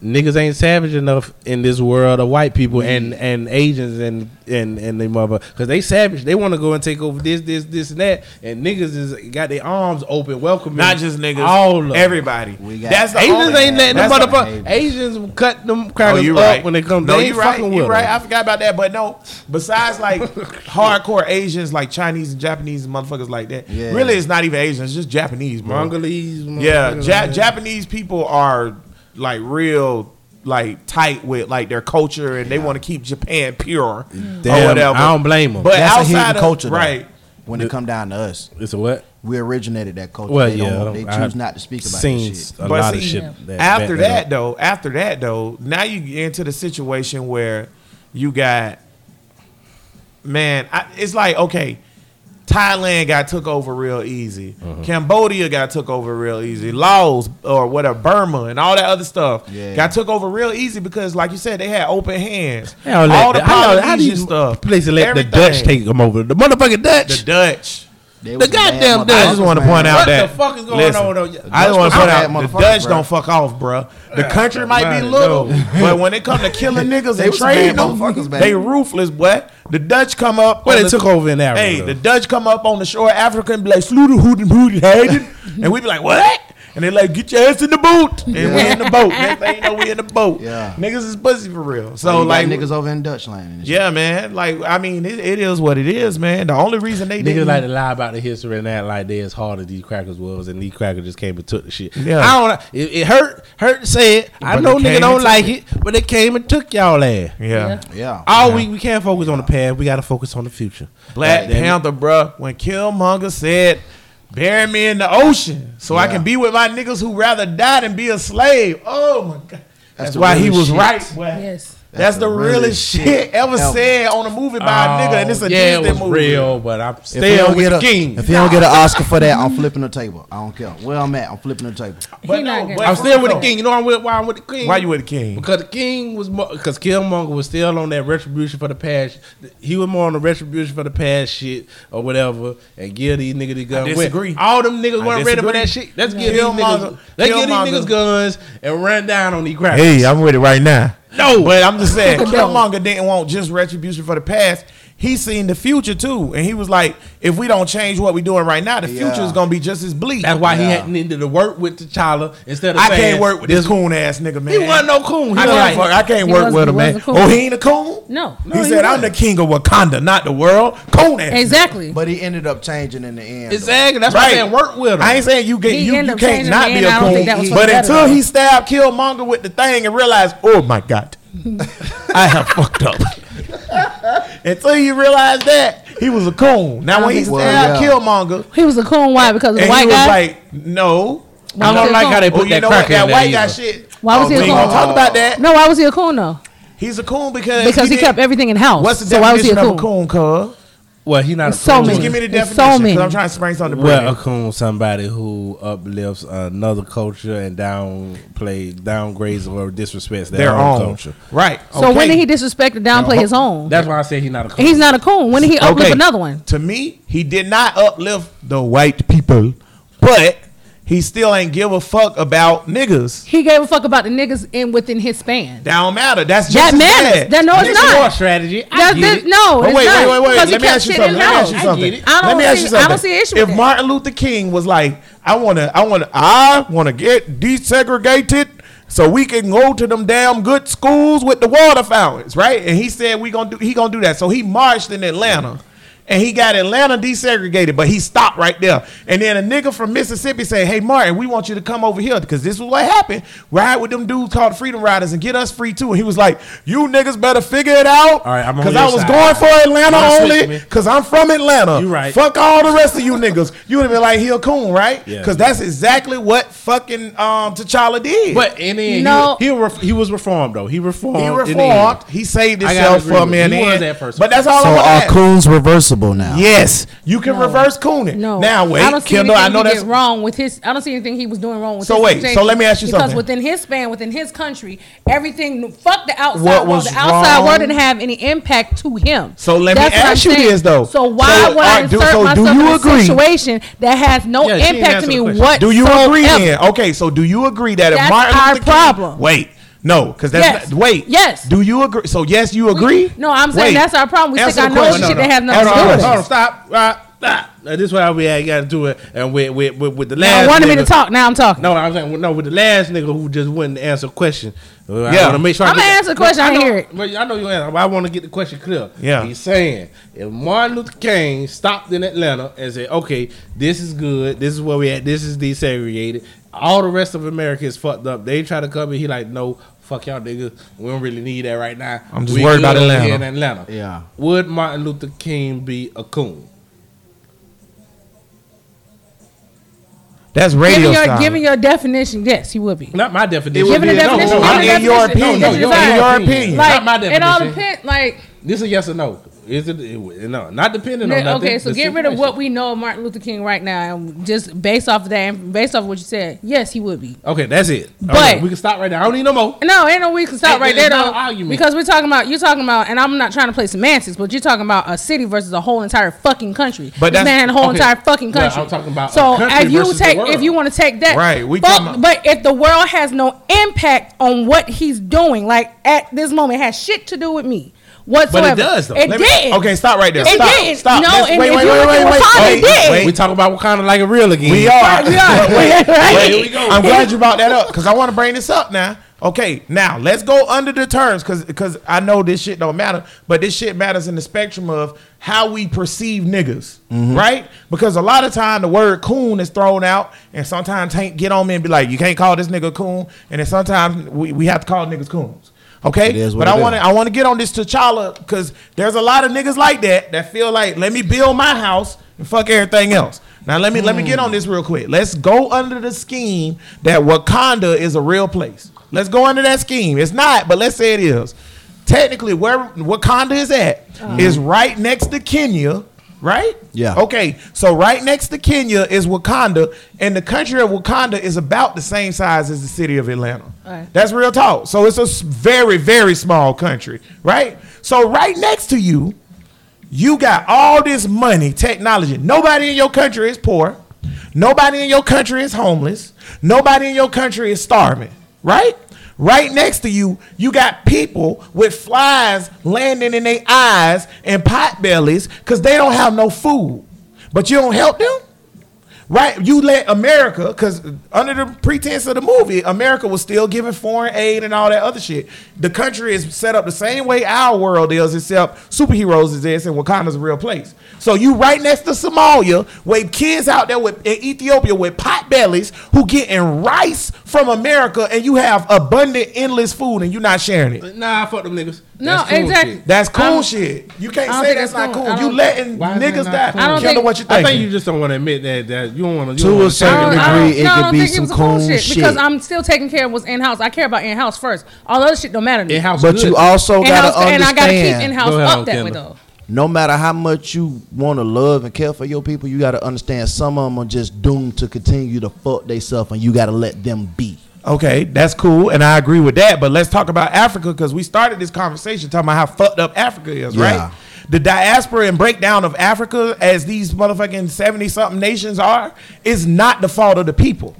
Niggas ain't savage enough in this world of white people and mm. and Asians and and and they mother because they savage. They want to go and take over this this this and that. And niggas is got their arms open, welcoming Not just niggas, all of them. everybody. We got- That's the Asians ain't letting the that's the- motherfucker. Asians cut them Oh, crackers you up right. when they come. No, they you right. You right. I forgot about that. But no, besides like *laughs* hardcore Asians, like Chinese and Japanese and motherfuckers like that. Yeah. Really, it's not even Asians. It's just Japanese, bro. Mongolese. Yeah, ja- Japanese people are like real. Like tight with like their culture, and they want to keep Japan pure or mm-hmm. whatever. I don't blame them. But That's a outside hidden of culture, though. right? When it come down to us, it's a what? we originated that culture. Well, they yeah, don't, they I choose not to speak about seen that shit. a But lot of see, shit. That, after back that though, after that though, now you get into the situation where you got man, I, it's like okay, Thailand got took over real easy. Uh-huh. Cambodia got took over real easy. Laos or whatever, Burma and all that other stuff Yeah. got took over real easy because, like you said, they had open hands. All the the- how, how stuff, places let everything. the Dutch take them over? The motherfucking Dutch. the Dutch. They The goddamn Dutch. I just want to point man. out What that the fuck is going listen, on, though? I just want to point bad out the Dutch bruh. don't fuck off, bruh. The country might be little, no. but when it come to killing *laughs* niggas They and trading them, motherfuckers, they ruthless, boy. The Dutch come up. Well, on they the- took over in Africa, Hey, though. the Dutch come up on the shore of Africa and be like, "Slew the hoot and hoot hayden," *laughs* and we be like, "What?" And they like, "Get your ass in the boat," *laughs* and we in the boat. Next thing you know, we in the boat. Yeah. niggas is pussy for real. So So like, like niggas over in Dutch land. And shit. yeah, man. Like, I mean, it, it is what it is, man. The only reason they Niggas didn't like to lie about the history and that like they as hard as these crackers was, and these crackers just came and took the shit. Yeah. I don't. It, it hurt. Hurt to say it. I But know they nigga don't like took it, but they came and took y'all ass. yeah. Yeah. All week we can't focus on the past. We got to focus on the future. Black Panther, bruh, when Killmonger said, "Bury me in the ocean, so I can be with my niggas who rather die than be a slave." Oh my god, that's, the why he was shit. right. Boy. Yes. That's, the, realest shit ever, said on a movie by a oh, nigga, and it's a Oh, yeah, Disney it was movie. real, but I'm If he still don't with get the a, king. if he don't get an Oscar for that, I'm flipping the table. I don't care where I'm at. I'm flipping the table. But He no, not but gonna- I'm still with the king. You know I'm with, why I'm with the king? Why you with the king? Because the king was more because Killmonger was still on that retribution for the past. He was more on the retribution for the past shit or whatever, and give these niggas the gun. I disagree. All them niggas I weren't ready for that shit. Let's give these Killmonger- niggas. Let's give these niggas guns and run down on these crackers. Hey, I'm with it right now. No. but I'm just saying, Killmonger didn't want just retribution for the past. He seen the future too, and he was like, "If we don't change what we're doing right now, the future is gonna be just as bleak." That's why he Yeah. had needed to work with T'Challa instead of I saying, can't work with this coon ass nigga, man. He wasn't no coon. He I was can't, like, fuck- I can't work with he him, man. coon. Oh, he ain't a coon. No. he, No, he said, "I'm the king of Wakanda, not the world." Coon ass. Exactly. But he ended up changing in the end. though. exactly. That's why I Right. said work with him. I ain't saying you get He you, you can't not be end. a I don't coon, think that was for but until he stabbed Killmonger with the thing and realized, oh my god, *laughs* I have fucked up. Until you realize that he was a coon. Now when he Well, stabbed yeah. Killmonger, He was a coon. Why? Because of the and white he was like, no. Why I don't a like coon? how they Oh, put you that know what? That in there white guy either. shit. Why was oh, he a coon? gonna talk about that. No, why was he a coon though? He's a coon because Because he, didn't- kept everything in house. What's the so why was he a coon? of a coon, cuz? Well, he not It's a so many. Just give me the It's so definition, many. because I'm trying to spring something to Well, a coon somebody who uplifts another culture and downplay, downgrades or disrespects their, Their own, own. culture. Right. So when did he disrespect or downplay uh-huh. his own? That's why I say he's not a coon. He's not a coon. When did he uplift Okay. another one? To me, he did not uplift the white people, but he still ain't give a fuck about niggas. He gave a fuck about the niggas in within his span. That don't matter. That's just That matters. bad. That no, it's It's war not. strategy. I That's get this, it. no, But it's wait, not. wait, wait, wait. Because he Let me ask you something. Let me ask you something. I Let me ask see- you I something. don't see an issue If with that. Martin Luther King was like, I wanna, I wanna, I wanna get desegregated so we can go to them damn good schools with the water fountains, right? And he said we gonna do, he gonna do that. So he marched in Atlanta. And he got Atlanta desegregated, but he stopped right there. And then a nigga from Mississippi said, Hey, Martin, we want you to come over here because this is what happened. Ride with them dudes called Freedom Riders and get us free too. And he was like, You niggas better figure it out. All right, I'm Because I was side. going for Atlanta only because I'm from Atlanta. You right. Fuck all the rest of you niggas. You would have been like, he a coon, right? Yeah. Because that's exactly what fucking um, T'Challa did. But in the end, No. he, he, ref- he was reformed though. He reformed. he in the end. reformed. He saved himself gotta for a with man. He was that person. But that's all So I are coons reversible now? Yes, you can No. reverse cooning. No. Now wait, I don't see Kendall. anything I know he that's wrong with his. I don't see anything he was doing wrong with. So his wait, so let me ask you because something. Because within his span, within his country, everything. Fuck the outside What world. The outside wrong- world didn't have any impact to him. So let me That's what ask you saying. this, though. So why So, would I uh, do- insert so do myself you in a agree? situation that has no Yeah, impact to me What? Do you agree then? Okay, so do you agree that if That's Martin our problem. wait, no, because that's Yes. not, wait, Yes. Do you agree? So yes, you agree? No, I'm saying Wait. that's our problem. We Answer stick our the nose shit No, no. that has nothing Answer to do with it. Hold on, stop. Uh, stop. Uh, This is why we had got to do it, and with with with, with the I last. wanted me to talk. Now I'm talking. No, I'm saying no with the last nigga who just wouldn't answer a question. I Yeah. want to make sure. I I'ma answer the question, I know, hear it. But I know you answer. But I want to get the question clear. Yeah. He's saying if Martin Luther King stopped in Atlanta and said, "Okay, this is good. This is where we at. This is desegregated. All the rest of America is fucked up. They try to come in. He like, no, fuck y'all niggas. We don't really need that right now. I'm just We worried about Atlanta." In Atlanta. Yeah. Would Martin Luther King be a coon? That's radio Giving your, style. giving your definition, yes, he would be. Not my definition. would Giving a be- no, definition, no, giving a in your definition. opinion. That's No, your your- vibe. your opinion. opinion. Not my Like it all definition. depends. Like This is yes or no. Is it, it- no? Not depending on nothing. okay, so get rid of what we know of Martin Luther King right now, and just based off of that, based off of what you said, yes, he would be. Okay, that's it. But- Okay, we can stop right now. I don't need no more. No, ain't no we can stop Hey, right there though, because we're talking about you're talking about, and I'm not trying to play semantics, but you're talking about a city versus a whole entire fucking country. But this that's- man had a whole okay. entire fucking Well, country. I'm talking about so if you take if you want to take that Right, we fuck- about- but if the world has no impact on what he's doing, like at this moment, has shit to do with me whatsoever. does, though. It Let me- did. Okay, stop right there. It stop. did. Stop. No, Let's- and wait, if wait, you wait, wait, wait, wait, wait. We talk about what kind of like a real again. We are. *laughs* *laughs* We are. Wait, Right. wait. Here we go. I'm glad *laughs* you brought that up because I want to bring this up now. Okay, now let's go under the terms because because I know this shit don't matter, but this shit matters in the spectrum of how we perceive niggas, mm-hmm. right? Because a lot of time the word coon is thrown out, and sometimes Tank get on me and be like, "You can't call this nigga coon," and then sometimes we, we have to call niggas coons. Okay, It is what but I want to. I want to get on this T'Challa because there's a lot of niggas like that that feel like let me build my house and fuck everything else. Now let me let me get hmm. on this real quick. Let's go under the scheme that Wakanda is a real place. Let's go under that scheme. It's not, but let's say it is. technically where Wakanda is at uh-huh. is right next to Kenya, right? Yeah. Okay, so right next to Kenya is Wakanda, and the country of Wakanda is about the same size as the city of Atlanta. Alright. That's real talk. So it's a very, very small country, right? So right next to you, you got all this money, technology. Nobody in your country is poor. Nobody in your country is homeless. Nobody in your country is starving, right? Right next to you, you got people with flies landing in their eyes and pot bellies because they don't have no food. But you don't help them? Right, you let America, because under the pretense of the movie, America was still giving foreign aid and all that other shit. The country is set up the same way our world is, except superheroes is this, and Wakanda's a real place. So you right next to Somalia, with kids out there with in Ethiopia with pot bellies who getting rice from America, and you have abundant, endless food, and you're not sharing it. Nah, fuck them niggas. No, That's cool exactly. shit. That's cool I'm- shit. You can't say think that's that's not cool. cool. You letting Why is that niggas die. cool? I don't Kendall, think- what you think. I think? think you just don't want to admit that that you don't want to. To a wanna certain say I don't- that. I don't- degree, it no, could be some cool cool shit, shit. because I'm still taking care of what's in house. I care about in house first. All other shit don't matter. In-house But good. you also gotta In-house, and I gotta keep in understand. house Go ahead, up that way though. No matter how much you want to love and care for your people, you got to understand some of them are just doomed to continue to fuck themselves, and you got to let them be. Okay, that's cool, and I agree with that. But let's talk about Africa because we started this conversation talking about how fucked up Africa is, Yeah. right? The diaspora and breakdown of Africa, as these motherfucking seventy something nations are, is not the fault of the people.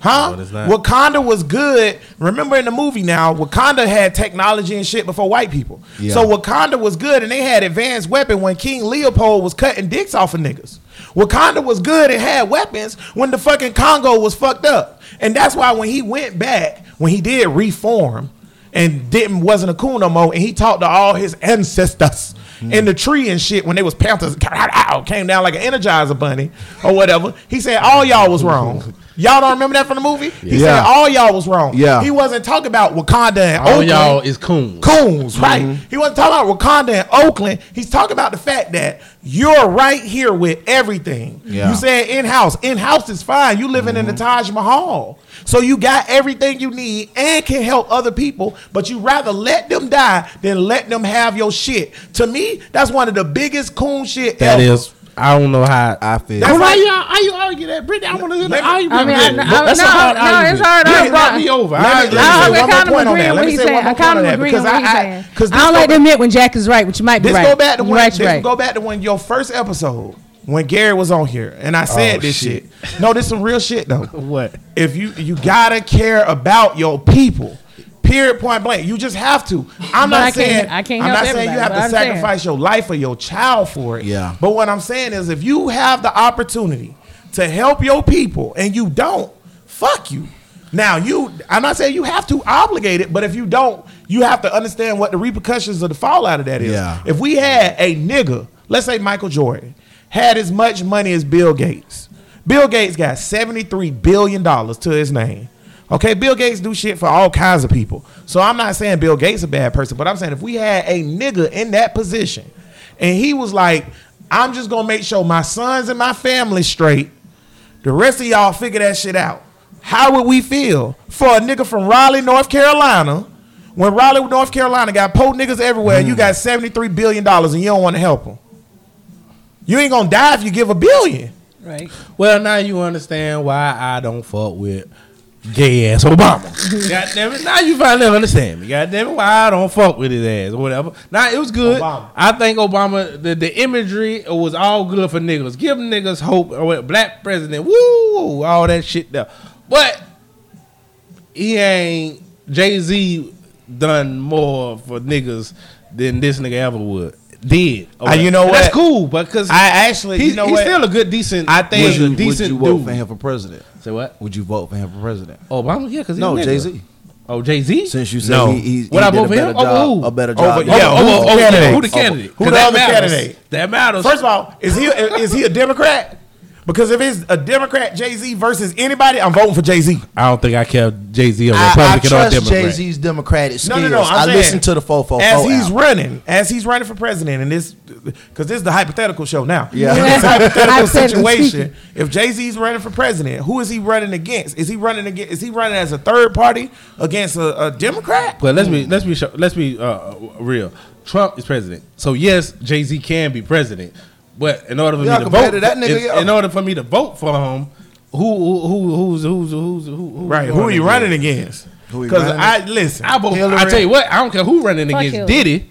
Huh? No, it is not. Wakanda was good. Remember in the movie now, Wakanda had technology and shit before white people. Yeah. So Wakanda was good and they had advanced weapon when King Leopold was cutting dicks off of niggas. Wakanda was good and had weapons when the fucking Congo was fucked up. And that's why when he went back, when he did reform and didn't wasn't a coon no more, and he talked to all his ancestors hmm. in the tree and shit when they was panthers *laughs* came down like an energizer bunny or whatever. He said all y'all was wrong. *laughs* Y'all don't remember that from the movie? He said all y'all was wrong. Yeah. He wasn't talking about Wakanda and All Oakland. All y'all is coons. Coons, mm-hmm. right? He wasn't talking about Wakanda and Oakland. He's talking about the fact that you're right here with everything. Yeah. You said in house. In house is fine. You living in the mm-hmm. Taj Mahal. So you got everything you need and can help other people, but you rather let them die than let them have your shit. To me, that's one of the biggest coon shit That ever. is, I don't know how. I feel. That's Why like- you how you argue that, Brittany? I want to hear the Let me- argument. I mean, I- Brittany. I- That's a no, hard no, argument. it's hard You argument. brought me over. Let me- I let me agree. say I one kind more of point on agree that. Let what me say saying. one I more kind point on of that agree because with what I- I- I don't like to admit when Jack is right, but you might be This right. go back to You when right's this right. go back to when your first episode when Gary was on here and I said Oh, this shit. shit. No, this some real shit though. *laughs* What? If you you gotta care about your people. Period. Point blank. You just have to. I'm But not I can't- saying I can't I'm not saying you have to I'm saying- sacrifice your life or your child for it. Yeah. But what I'm saying is, if you have the opportunity to help your people and you don't, fuck you. Now you, I'm not saying you have to obligate it, but if you don't, you have to understand what the repercussions of the fallout of that is. Yeah. If we had a nigga, let's say Michael Jordan, had as much money as Bill Gates. Bill Gates got 73 billion dollars to his name. Okay, Bill Gates do shit for all kinds of people. So I'm not saying Bill Gates a bad person, but I'm saying if we had a nigga in that position and he was like, I'm just gonna make sure my sons and my family straight, the rest of y'all figure that shit out. How would we feel for a nigga from Raleigh, North Carolina, when Raleigh, North Carolina got po niggas everywhere, and you hmm. got $73 billion and you don't want to help them? You ain't gonna die if you give a billion. Right. Well, now you understand why I don't fuck with gay ass Obama. God damn it! Now you finally understand me. God damn it! Why I don't fuck with his ass or whatever. Now it was good. Obama. I think Obama the, the imagery was all good for niggas. Give niggas hope. Or black president. Woo! All that shit there. But he ain't Jay Z done more for niggas than this nigga ever would. Did Uh, you know And That's what? cool, because I actually, he's, you know he's what? still a good, decent. I think- Would he's you, a would you vote dude. for him for president? Say what? Would you vote for him for president? Obama? Yeah, because No, Jay Z. Oh, Jay Z. Since you said No. he, he, he I did a vote for better him? Job, who? a better Over- job. yeah, oh, who- oh, who oh, candidate? who the candidate? Who 'Cause the that other matters. candidate? That matters. First of all, is he is he a Democrat? Because if it's a Democrat, Jay Z versus anybody, I'm voting for Jay Z. I don't think I care Jay Z or I, I Republican or trust Democrat. Jay Z's democratic No, skills. no, no. I'm I saying, listen to the 444 as he's album. running, as he's running for president, and this because this is the hypothetical show now. Yeah. In this hypothetical *laughs* Hypothetical situation. If Jay Z's running for president, who is he running against? Is he running against? Is he running as a third party against a, a Democrat? But let's be let's be sure, let's be uh, real. Trump is president, so yes, Jay Z can be president. But in order for Yeah, me to compared vote, to that nigga, in, yeah. in order for me to vote for him, who who who who's who's who's who, who Right. Who are you running against? Who he Because running I listen. I vote. I tell you what, I don't care who running Fuck against Hillary. Diddy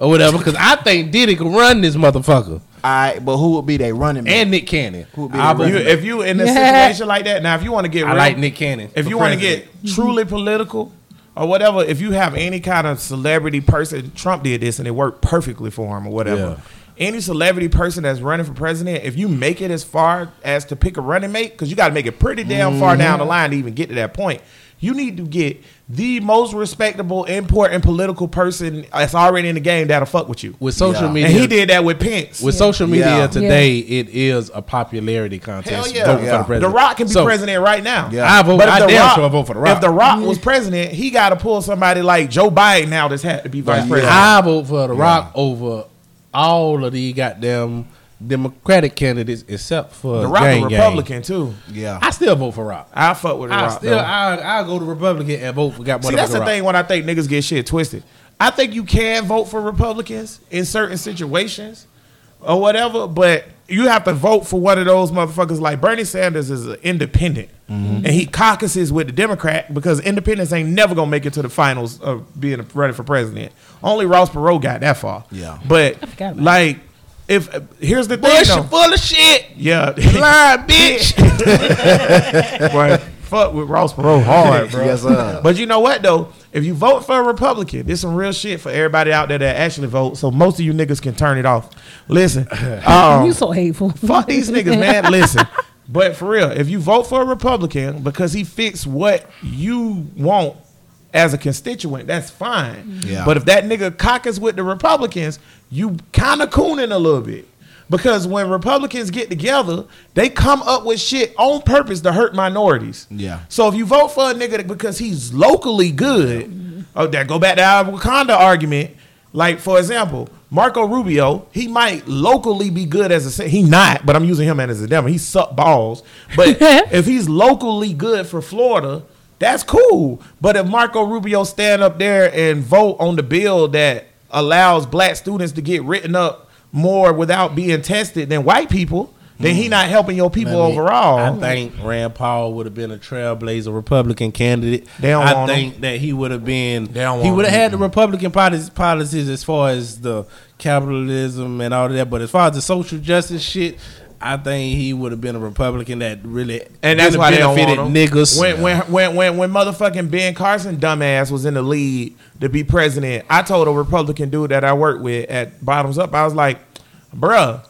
or whatever, because I think Diddy can run this motherfucker All right, but who would be they running mate? and Nick Cannon. Who would be I, the vote You, for- if you in a Yeah. situation like that, now if you want to get, I real, like Nick Cannon. if for you want to president. get truly political or whatever, if you have any kind of celebrity person, Trump did this and it worked perfectly for him or whatever. Yeah. Any celebrity person that's running for president, if you make it as far as to pick a running mate, because you got to make it pretty damn far down the mm-hmm. line to even get to that point. You need to get the most respectable, important political person that's already in the game that'll fuck with you. with social Yeah. media, And he did that with Pence. With social media Yeah. today, it is a popularity contest. Hell yeah. voting for Yeah. the The. Rock can be So, president right now. Yeah. I vote. But if I the damn Rock, sure vote for the Rock. If the Rock mm-hmm. was president, he got to pull somebody like Joe Biden now that's had to be vice Yeah. president. I vote for the Rock over all of the goddamn Democratic candidates except for the Rock Gang a Gang. Republican too. yeah. I still vote for Rock. I fuck with the I Rock. still though. I I go to Republican and vote for got See, that's the thing when I think niggas get shit twisted. I think you can vote for Republicans in certain situations or whatever, but you have to vote for one of those motherfuckers. Like Bernie Sanders is an independent, mm-hmm. and he caucuses with the Democrat because independents ain't never gonna make it to the finals of being running for president. Only Ross Perot got that far. Yeah. but forgot about like. If here's the thing, Bush full of shit. yeah, Lie, bitch. *laughs* Boy, fuck with Ross Perot hard, bro. Yes, sir. *laughs* But you know what though? If you vote for a Republican, there's some real shit for everybody out there that actually vote. So most of you niggas can turn it off. Listen, *laughs* um, you so hateful. fuck these niggas, *laughs* man. Listen, but for real, if you vote for a Republican because he fits what you want as a constituent, that's fine. Yeah. But if that nigga caucus with the Republicans, you kind of cooning a little bit. Because when Republicans get together, they come up with shit on purpose to hurt minorities. Yeah. So if you vote for a nigga because he's locally good, oh, that go back to our Wakanda argument. Like for example, Marco Rubio, he might locally be good as a se- he not, but I'm using him as a demo. He suck balls, but *laughs* if he's locally good for Florida, that's cool. But if Marco Rubio stand up there and vote on the bill that allows black students to get written up more without being tested than white people, then he mm. not helping your people I mean, overall. I think Rand Paul would have been a trailblazer Republican candidate. They don't I think that he would have been. He would have had the Republican policies, policies as far as the capitalism and all of that. But as far as the social justice shit, I think he would have been a Republican that really and that's why they don't want him. niggas. When, when when when when motherfucking Ben Carson dumbass was in the lead to be president, I told a Republican dude that I worked with at Bottoms Up, I was like, bruh.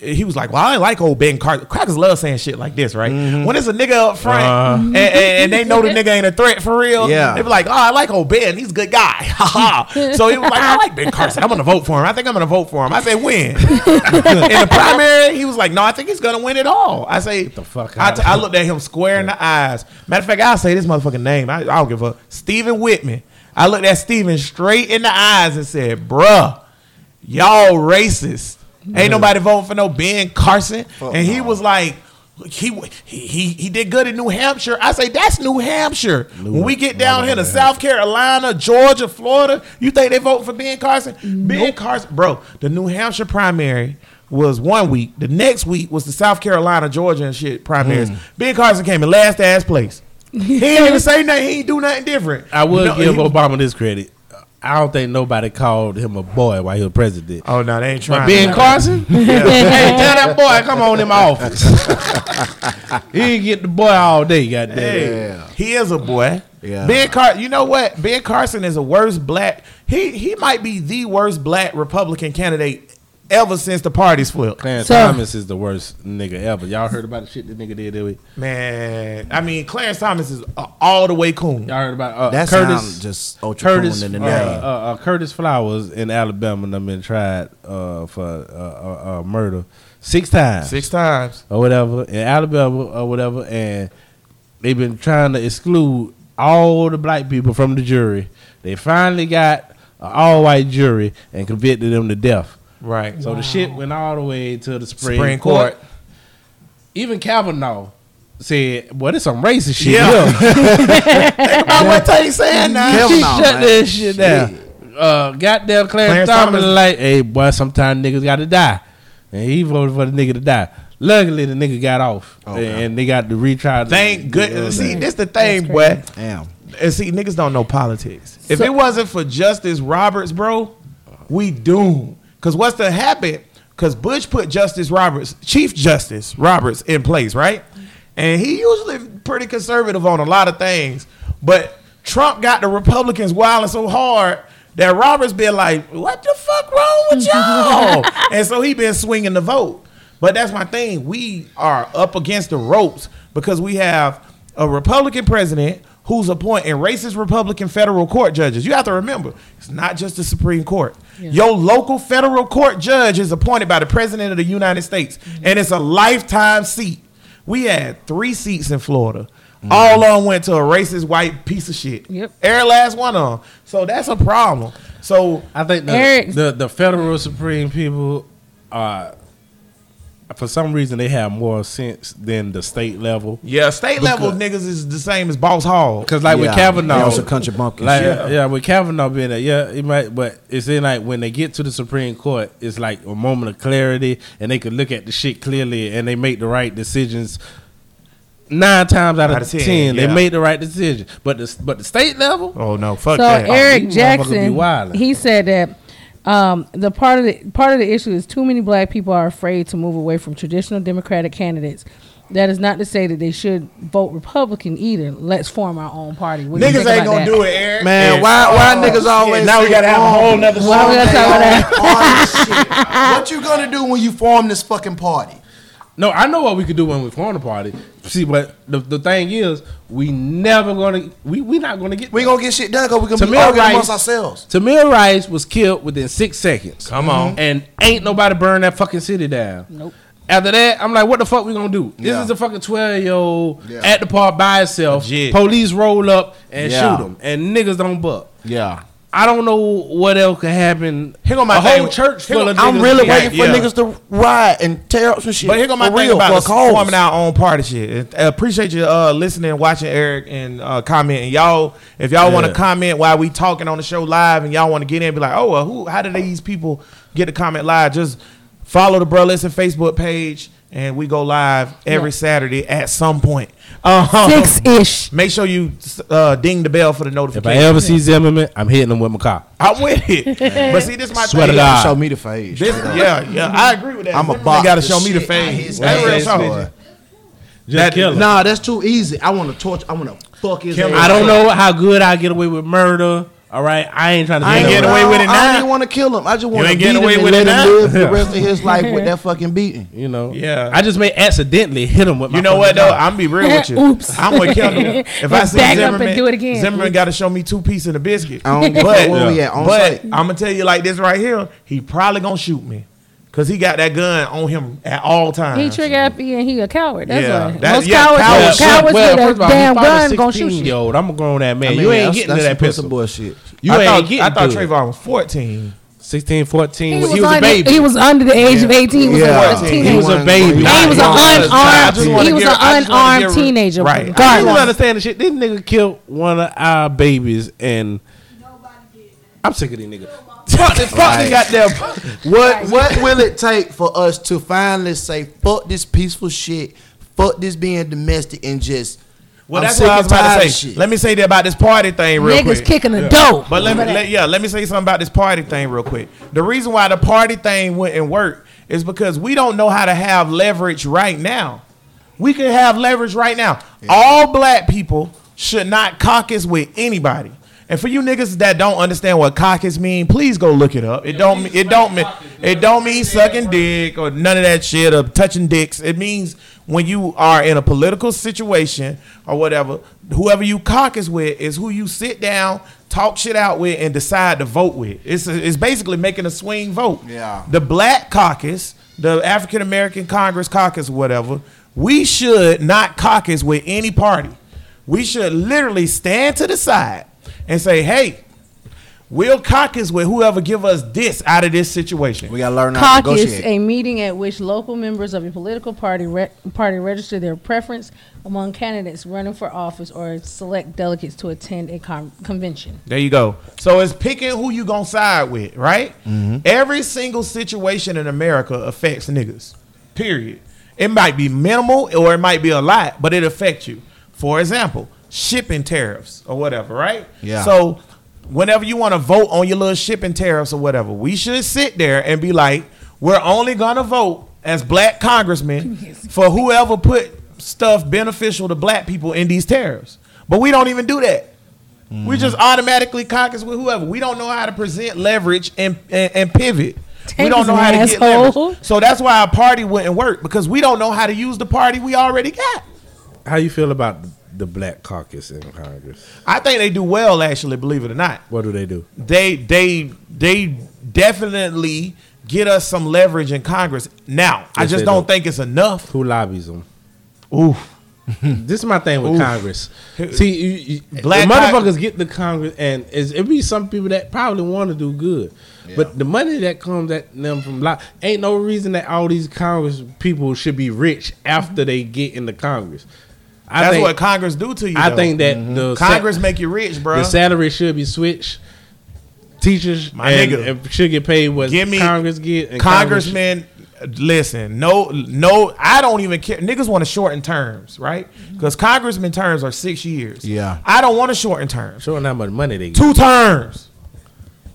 He was like, "Well, I like old Ben Carson. Crackers love saying shit like this, right? Mm-hmm. When it's a nigga up front uh-huh. and, and, and they know the nigga ain't a threat for real, Yeah. they be like, "Oh, I like old Ben. He's a good guy." *laughs* So he was like, "I like Ben Carson. I'm gonna vote for him. I think I'm gonna vote for him." I said, "When?" *laughs* in the primary, he was like, "No, I think he's gonna win it all." I say, the fuck I, t- I looked at him square in the eyes. Matter of fact, I'll say this motherfucking name. I, I don't give a fuck. Stephen Whitman. I looked at Stephen straight in the eyes and said, "Bruh, y'all racist. Ain't nobody voting for no Ben Carson." and he was like. He, he he he did good in New Hampshire. I say that's New Hampshire. when we get down here to South Carolina, Georgia, Florida, you think they vote for Ben Carson? Ben Carson, bro. The New Hampshire primary was one week. The next week was the South Carolina, Georgia, and shit primaries. Hmm. Ben Carson came in last ass place. *laughs* He didn't even say nothing. He ain't do nothing different. I would No, give he- Obama this credit. I don't think nobody called him a boy while he was president. Oh no, they ain't trying. But Ben Carson, *laughs* hey, tell that boy come on in my office. *laughs* he didn't get the boy all day, goddamn. Hey, Yeah. he is a boy. Yeah. Ben Car, you know what? Ben Carson is a worst black. He he might be the worst black Republican candidate ever since the parties flipped. Clarence So- Thomas is the worst nigga ever. Y'all heard about the shit that nigga did that week? Man, I mean, Clarence Thomas is uh, all the way coon. Y'all heard about uh, That Curtis? sounds just ultra Curtis, cool in uh, the name. uh, uh, Curtis Flowers in Alabama, done been tried uh, for uh, uh, uh, murder six times Six times. or whatever in Alabama or whatever, and they've been trying to exclude all the black people from the jury. They finally got an all-white jury and convicted them to death. Right. So the shit went all the way to the Supreme, Supreme Court. Court. Even Kavanaugh said, "Boy, this some racist shit." Yeah. here." *laughs* About what Tay saying now? Kavanaugh, Shut man. that shit down. Uh, goddamn Clarence, Clarence Thomas, Thomas- like, hey boy, sometimes niggas gotta die, and he voted for the nigga to die. Luckily, the nigga got off, and they got to retry. the- Thank the- goodness. See, this the thing, boy. Damn. And see, niggas don't know politics. If it wasn't for Justice Roberts, bro, we doomed. Cause what's to happen? Cause Bush put Justice Roberts, Chief Justice Roberts, in place, right? And he usually pretty conservative on a lot of things. But Trump got the Republicans wilding so hard that Roberts been like, "What the fuck wrong with *laughs* y'all?" and so he been swinging the vote. But that's my thing. We are up against the ropes because we have a Republican president who's appointing racist Republican federal court judges. You have to remember, it's not just the Supreme Court. Your local federal court judge is appointed by the president of the United States, and it's a lifetime seat. We had three seats in Florida. All of them went to a racist white piece of shit. Yep. Every last one of them. So that's a problem. So I think the, the the federal supreme people, uh, for some reason, they have more sense than the state level. yeah, state level niggas is the same as Boss Hall. Because like with Kavanaugh, also country bumpkins. Like, Yeah. yeah. with Kavanaugh being there, yeah, it might, but it's in like when they get to the Supreme Court, it's like a moment of clarity, and they can look at the shit clearly, and they make the right decisions. Nine times out of, Out of 10, ten, they yeah. make the right decision. But the but the state level, Oh no, fuck So that. Eric these motherfuckers be Jackson, he said that um, the part of the part of the issue is too many black people are afraid to move away from traditional Democratic candidates. That is not to say that they should vote Republican either. Let's form our own party. What Niggas ain't gonna that? do it, Eric. Man, why why niggas always now we gotta have a whole nother Why we gotta talk about that? shit? What you gonna do when you form this fucking party? No, I know what we could do when we form the party. See, but the, the thing is, we never gonna we we not gonna get We there. gonna get shit done because we gonna be Tamir arguing Rice- amongst ourselves. Tamir Rice was killed within six seconds. Come on. Mm-hmm. And ain't nobody burn that fucking city down. Nope. After that, I'm like, what the fuck we gonna do? This Yeah. is a fucking 12 year old Yeah. at the park by itself. Legit. Police roll up and Yeah. shoot him, and niggas don't buck. Yeah. I don't know what else could happen. Here go my a whole church full go- of I'm niggas. I'm really Yeah, waiting for yeah. niggas to ride and tear up some shit. But here go my For thing real, about for a us cause. forming our own party shit. I appreciate you uh, listening, watching Eric, and uh, commenting. Y'all, if y'all want to comment while we talking on the show live, and y'all want to get in, and be like, oh, well, who? How did these people get to comment live? Just follow the Bro Listen Facebook page, and we go live every Yeah. Saturday at some point. Um, Six ish. Make sure you uh, ding the bell for the If notification. I ever see Zimmerman, I'm hitting him with my car. I'm with it. *laughs* but see, this my Swear to thing. God. Show me the face. This, yeah, yeah, I agree with that. I'm a Zimmerman bop gotta show me the shit out face. his That's real talk. Just That- kill him. Nah, that's too easy. I want to torture. I want to fuck his Kill ass. I don't know how good I get away with murder. All right, I ain't trying to. I ain't getting away with it I now. don't even want to kill him. I just want to ain't beat him away and with let it him now? live the rest of his life with that fucking beating. You know. Yeah. I just may accidentally hit him with. My You know what fucking though? car. I'm be real with you. *laughs* Oops. I'm with Kendall. If I see back up Zimmerman, and do it again. Zimmerman got to show me two pieces of a biscuit. I don't give but fuck where we at, on but site. I'm gonna tell you like this right here. He probably gonna shoot me because he got that gun on him at all times. He trigger happy and he a coward. That's Yeah, why. that- Most yeah, cowards, cowards- cowards, well, with first a of all, damn he fought a gun gonna shoot you. year old. I'm a grown ass man. I mean, you ain't getting to that some pussy pistol. bullshit. You I ain't thought, getting I thought to. Trayvon was 14. 16, 14. He He was, was, a under, baby. He was under the age of 18. He was Yeah. a teenager. He was a baby. And he was an unarmed. He was give- an I just wanna unarmed teenager. Right. I don't understand the shit. This nigga killed one of our babies, and I'm sick of these niggas. Fuck this, fuck this goddamn. What what will it take for us to finally say fuck this peaceful shit, fuck this being domestic, and just Well, I'm that's what I was about to say. shit. Let me say that about this party thing real Niggas quick. Niggas kicking the dough. But let me, let, yeah, let me say something about this party thing real quick. The reason why the party thing wouldn't work is because we don't know how to have leverage right now. We can have leverage right now. All black people should not caucus with anybody. And for you niggas that don't understand what caucus mean, please go look it up. It don't it don't mean it don't mean sucking dick or none of that shit or touching dicks. It means when you are in a political situation or whatever, whoever you caucus with is who you sit down, talk shit out with, and decide to vote with. It's it's basically making a swing vote. Yeah. The Black Caucus, the African American Congress Caucus, whatever. We should not caucus with any party. We should literally stand to the side and say, "Hey, we'll caucus with whoever give us this out of this situation." We gotta learn how to Caucus, negotiate. a meeting at which local members of a political party re- party register their preference among candidates running for office or select delegates to attend a con- convention. There you go. So it's picking who you gonna side with, right? Mm-hmm. Every single situation in America affects niggas. Period. It might be minimal or it might be a lot, but it affects you. For example, shipping tariffs or whatever, right? Yeah. So whenever you want to vote on your little shipping tariffs or whatever, we should sit there and be like, we're only gonna vote as black congressmen *laughs* for whoever put stuff beneficial to black people in these tariffs. But we don't even do that. We mm-hmm. just automatically caucus with whoever. We don't know how to present leverage and and, and pivot. we don't know an how to get leverage. So that's why our party wouldn't work because we don't know how to use the party we already got. How you feel about the Black Caucus in Congress? I think they do well, actually. Believe it or not, What do they do? they they they definitely get us some leverage in Congress. Now, I just don't do. think it's enough. Who lobbies them? Oof. *laughs* This is my thing with Oof. Congress. *laughs* See, you, you, Black the Con- motherfuckers get the Congress, and it's, it be some people that probably want to do good, but the money that comes at them from lo- ain't no reason that all these Congress people should be rich after they get into Congress. I That's think, what Congress do to you. I though. think that mm-hmm. the sa- Congress make you rich, bro. the salary should be switched. Teachers My and, nigga. and should get paid what Give me Congress get. And Congress- Congressman, listen, no, no, I don't even care. Niggas want to shorten terms, right? Mm-hmm. Because congressman terms are six years. Yeah. I don't want to shorten terms. showing how much money they get. Two terms.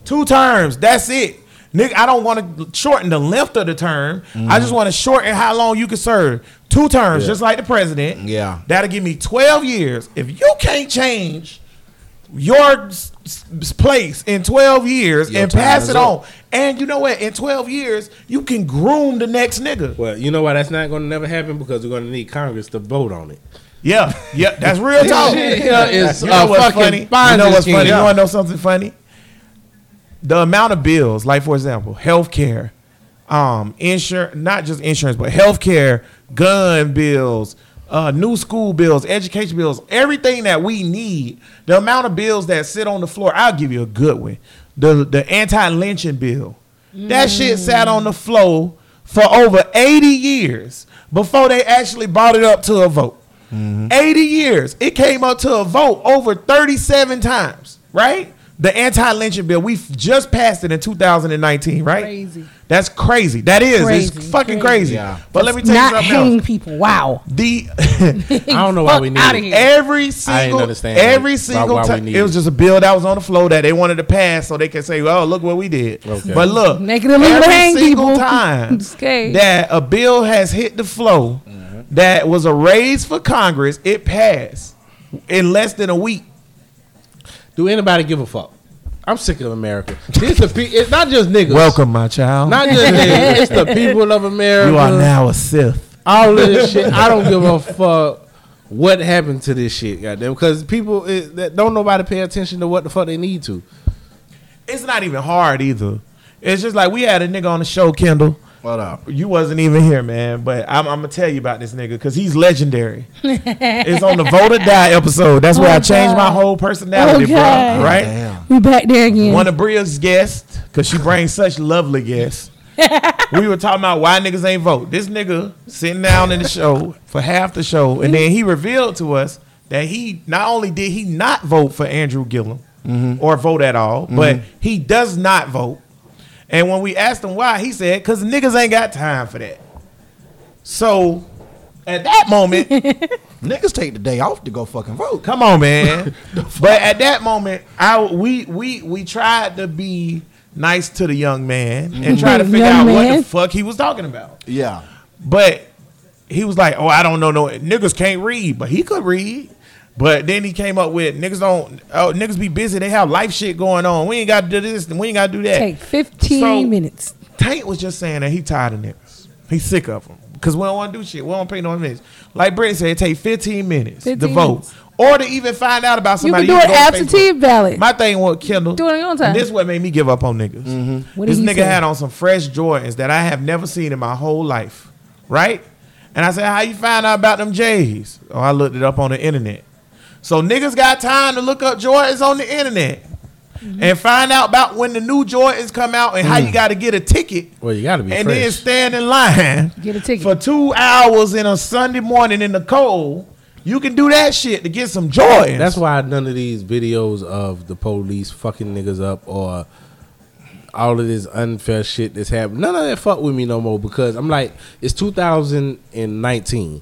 Two terms. That's it. Nigga, I don't want to shorten the length of the term. I mm-hmm. just want to shorten how long you can serve. Two terms, Yeah. just like the president. Yeah. That'll give me 12 years. If you can't change your s- s- place in 12 years Your and pass it up. on, and you know what? In 12 years, you can groom the next nigga. Well, you know why that's not going to never happen because we're going to need Congress to vote on it. Yeah, yeah, that's real *laughs* talk. Yeah, it's you know a what's fucking funny? You know what's funny? You want to know something funny? The amount of bills, like for example, healthcare, um, insurance, not just insurance, but healthcare, gun bills, uh, new school bills, education bills, everything that we need. The amount of bills that sit on the floor, I'll give you a good one. The the anti lynching bill, that shit sat on the floor for over eighty years before they actually brought it up to a vote. 80 years. It came up to a vote over 37 times, right? The anti-lynching bill. We just passed it in 2019, right? Crazy. That's crazy. That is. Crazy, It's fucking crazy. crazy. Yeah. But let me tell you Not something hang else. people. Wow. The *laughs* *laughs* I don't know why we need outta it. here. every single understand every why- single why we time it was just a bill that was on the floor that they wanted to pass so they could say, "Oh, look what we did." Okay. But look, Make it illegal every single people. time *laughs* that a bill has hit the floor mm-hmm. that was a raise for Congress, it passed in less than a week. Do anybody give a fuck? I'm sick of America. It's the pe- it's not just niggas. Welcome, my child. Not just niggas. It's the *laughs* people of America. you are now a Sith. all of this shit. I don't give a fuck what happened to this shit, goddamn. Because people it, that don't nobody pay attention to what the fuck they need to. It's not even hard either. It's just like we had a nigga on the show, Kendall. What up? You wasn't even here, man. But I'm, I'm gonna tell you about this nigga because he's legendary. *laughs* it's on the Vote or Die episode. That's where Oh, I changed my whole personality, Okay. bro. Right? Damn. We back there again. One of Bria's guests, because she brings such lovely guests. *laughs* we were talking about why niggas ain't vote. This nigga sitting down in the show for half the show, and then he revealed to us that he not only did he not vote for Andrew Gillum mm-hmm. or vote at all, but mm-hmm. he does not vote. And when we asked him why, he said, "Cause niggas ain't got time for that." So at that moment, *laughs* Niggas take the day off to go fucking vote. Come on, man. *laughs* but at that moment, I we we we tried to be nice to the young man and try to figure Young out what the fuck he was talking about. Yeah. But he was like, "Oh, I don't know no niggas can't read, but he could read." But then he came up with niggas don't oh niggas be busy. They have life shit going on. We ain't got to do this and we ain't got to do that. Take 15 So- minutes. Tank was just saying that he tired of niggas. He's sick of them because we don't want to do shit. We don't pay no minutes. Like Britt said, it take 15 minutes to vote minutes. or to even find out about You somebody. can do go an to absentee ballot. My thing was Kendall. Do it on your own time. And this what made me give up on niggas. Mm-hmm. What This did nigga say? had on some fresh Jordans that I have never seen in my whole life, right? And I said, "How you find out about them J's?" Oh, I looked it up on the internet. So niggas got time to look up Jordans on the internet Mm-hmm. and find out about when the new Jordans come out and how you got to get a ticket Well, you got to be and fresh. then stand in line Get a ticket. for two hours in a Sunday morning in the cold. You can do that shit to get some Jordans. That's why none of these videos of the police fucking niggas up or all of this unfair shit that's happening. None of that fuck with me no more because I'm like, it's 2019.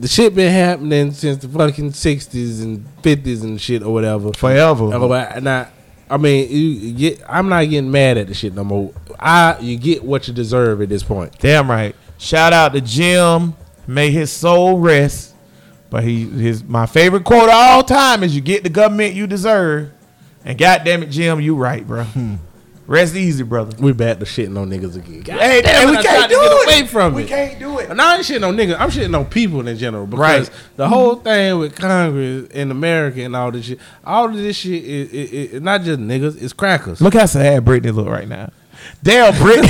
The shit been happening since the fucking 60s and 50s and shit or whatever. forever. But now, I mean, you, you get. I'm not getting mad at the shit no more. I you get what you deserve at this point. Damn right. Shout out to Jim. May his soul rest. But he his my favorite quote of all time is you get the government you deserve. And goddamn it, Jim, you right, bro. Rest easy, brother. We back to shitting on niggas again. God Hey, damn hey, we I can't tried to do get it. away from we it. can't do it. And I ain't shitting on niggas. I'm shitting on people in general because Right. the whole thing with Congress and America and all this shit, all of this shit is, is, is not just niggas. It's crackers. Look how sad Brittany look right now. Damn, Brittany.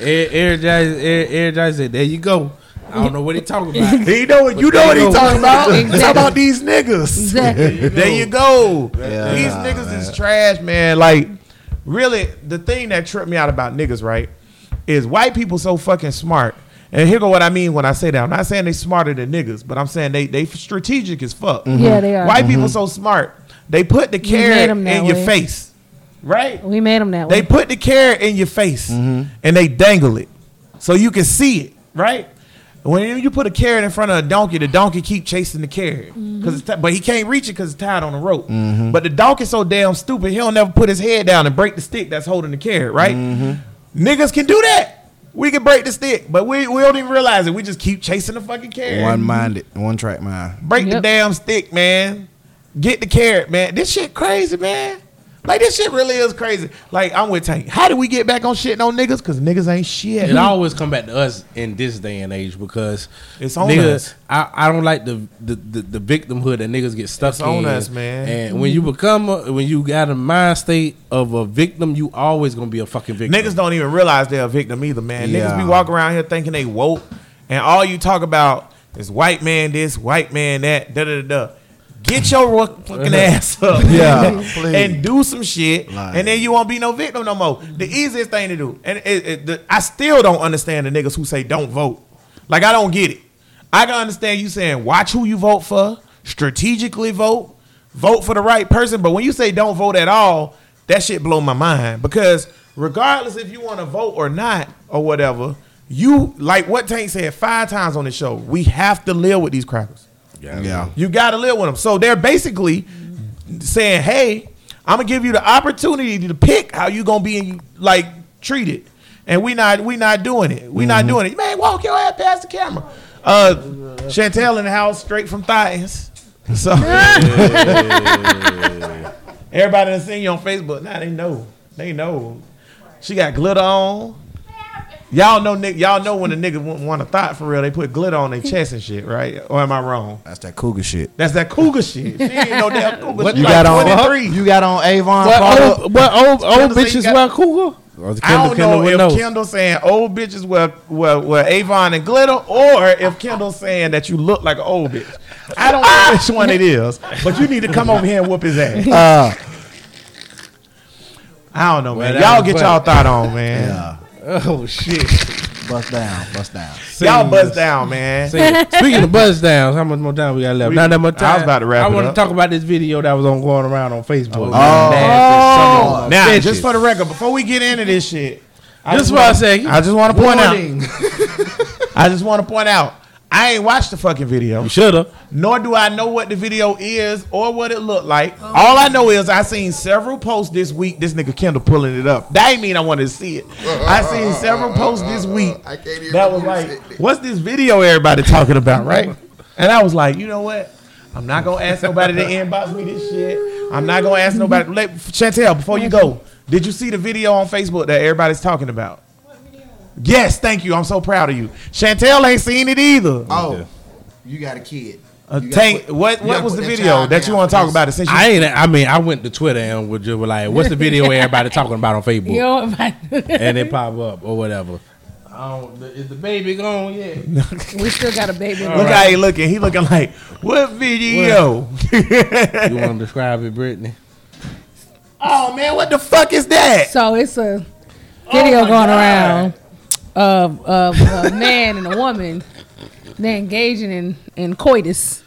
Air Jai said, "There you go." I don't know what he talking about. he know what you know what there he talking about. It's Exactly. talking about these niggas. Exactly. there you go. Yeah, These nah, niggas is trash, man. Like, really, the thing that tripped me out about niggas, right, is white people so fucking smart. And here go what I mean when I say that. I'm not saying they smarter than niggas, but I'm saying they they strategic as fuck. Yeah, they are. White people mm-hmm. so smart. They put the made carrot 'em that in your face, right? We made them that They way. put the carrot in your face mm-hmm. and they dangle it so you can see it, right? When you put a carrot in front of a donkey, the donkey keep chasing the carrot, Mm-hmm. cause it's ti- but he can't reach it because it's tied on a rope. But the donkey's so damn stupid, he'll never put his head down and break the stick that's holding the carrot, right? Niggas can do that. We can break the stick, but we, we don't even realize it. We just keep chasing the fucking carrot. One minded, one track mind. Break the damn stick, man. Get the carrot, man. This shit crazy, man. Like this shit really is crazy. Like I'm with Tank. How do we get back on shitting on niggas? Cause niggas ain't shit. It always come back to us in this day and age because It's on niggas, us. I, I don't like the, the, the, the victimhood that niggas get stuck It's in. on us, man. And when you become a, when you got a mind state of a victim, you always gonna be a fucking victim. Niggas don't even realize they're a victim either, man. Niggas be Yeah. walking around here thinking they woke, and all you talk about is white man this, white man that, da da da. da. Get your fucking ass up, *laughs* Yeah, *laughs* and do some shit, Like- and then you won't be no victim no more. The easiest thing to do, and it, it, the, I still don't understand the niggas who say don't vote. Like I don't get it. I can understand you saying watch who you vote for, strategically vote, vote for the right person. But when you say don't vote at all, that shit blow my mind because regardless if you want to vote or not or whatever, you like what Tank said five times on the show. We have to live with these crackers. Yeah. You got to live with them. So they're basically saying, "Hey, I'm gonna give you the opportunity to pick how you gonna be like treated." And we not we not doing it. We not doing it. Man, walk your ass past the camera. Uh, Chantel in the house, straight from Thais. So *laughs* everybody that seen you on Facebook, now they know. They know. She got glitter on. Y'all know, Nick. Y'all know when a nigga want, want a thought for real, they put glitter on their chest and shit, right? Or am I wrong? That's that cougar shit. That's that cougar shit. She ain't no damn cougar. What She You like got on 23. You got on Avon. What old, what old, old bitches got- wear cougar? Or the I don't Kendall know would if know. Kendall saying old bitches wear, wear, wear Avon and glitter, or if Kendall saying that you look like an old bitch. I don't know which one it is, but you need to come over here and whoop his ass. Uh, I don't know, man. Well, Y'all get y'all thought on, man. yeah. Oh shit! Bust down. Bust down. Y'all buzz down, man. Say- *laughs* Speaking of buzz downs, how much more time we got left? We- Not that much time. I was about to wrap I it want up. to talk about this video that was on going around on Facebook. Oh. oh now, Bitches. just for the record, before we get into this shit, I Just just for a wanna- second. I just want to point out. Warning. *laughs* I just want to point out. I ain't watched the fucking video. You should have. Nor do I know what the video is or what it looked like. All I know is I seen several posts this week. This nigga Kendall pulling it up. That ain't mean I wanted to see it. I seen several posts this week I can't even that was like, it. "What's this video everybody talking about?" Right? And I was like, you know what? I'm not gonna ask nobody to inbox me this shit. I'm not gonna ask nobody. Let, Chantel, before you go, did you see the video on Facebook that everybody's talking about? Yes, thank you. I'm so proud of you. Chantel ain't seen it either. Oh, you got a kid. Uh, tank, put- what what was the that video child that you want to talk about? It since you, I ain't. I mean, I went to Twitter and was just like, "What's the video everybody talking about on *laughs* Facebook?" You know what? and it pop up or whatever. I don't, is the baby gone yet? *laughs* we still got a baby. look how he looking. He looking like what video? *laughs* You want to describe it, Brittany? oh man, what the fuck is that? So it's a video Oh going God. around of of a man and a woman. They're engaging in in coitus,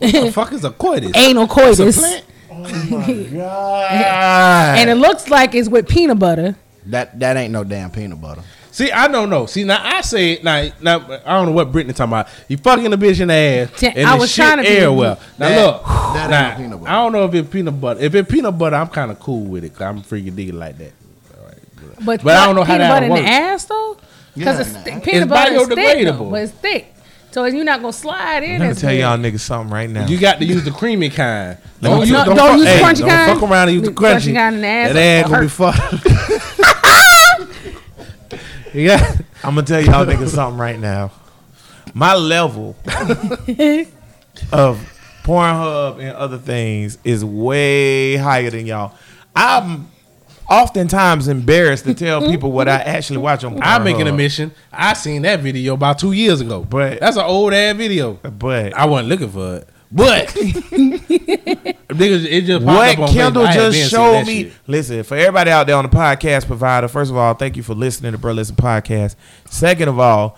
the fuck is a coitus? anal coitus, plant? Oh *laughs* God. and it looks like it's with peanut butter. That that ain't no damn peanut butter. See, I don't know. See, now I say it. Now, now I don't know what Brittany talking about. You fucking the bitch in the ass, and I was shit trying to be- everywhere. Now That- look, that ain't now, no peanut butter. I don't know if it's peanut butter. If it's peanut butter, I'm kind of cool with it. Cause I'm freaking digging like that. But, But I don't know how peanut that butter in the ass though, because Yeah, it's nah. thi- It's peanut butter is thick, biodegradable. though, but it's thick. So you're not gonna slide in. Let me as tell good. y'all niggas something right now. You got to use the creamy kind. Let me Don't use, tell- don't, don't fuck, use the hey, crunchy don't kind. fuck around and use the The crunchy crunchy. kind in the ass That ass gonna be fucked. *laughs* yeah. I'm gonna tell y'all niggas something right now. My level *laughs* of Pornhub and other things is way higher than y'all. I'm oftentimes embarrassed to tell mm-hmm. people what I mm-hmm. actually watch on Pornhub. I'm making a mission. I seen that video about two years ago. But- that's an old ass video. But I wasn't looking for it. But *laughs* niggas, it just popped what up on Kendall Facebook. I just showed me. shit. Listen, for everybody out there on the podcast provider, first of all, thank you for listening to Bro Listen Podcast. Second of all,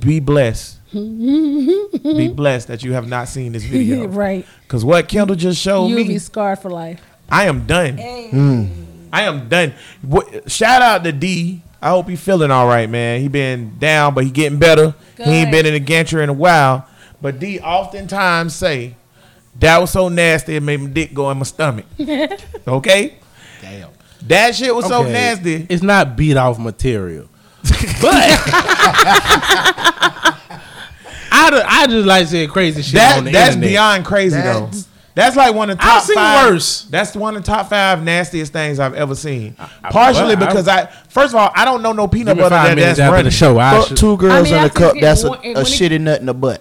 be blessed. *laughs* be blessed that you have not seen this video. *laughs* right. Because what Kendall just showed me. You'll be scarred for life. I am done. Hmm. I am done. What, shout out to D. I hope he feeling all right, man. He been down, but he getting better. He ain't been in a gantry in a while. But D oftentimes say, that was so nasty it made my dick go in my stomach. *laughs* okay? Damn. That shit was so nasty. It's not beat off material, but *laughs* I, I just like saying crazy shit That on the that's internet. beyond crazy That's- though. That's like one of the top I've seen five. worse. That's one of the top five nastiest things I've ever seen. I- Partially well, I- because I, first of all, I don't know no peanut butter that that's after running. the show. I Fuck should, two girls I mean, in a cup. That's a, a when it- shitty nut in the butt.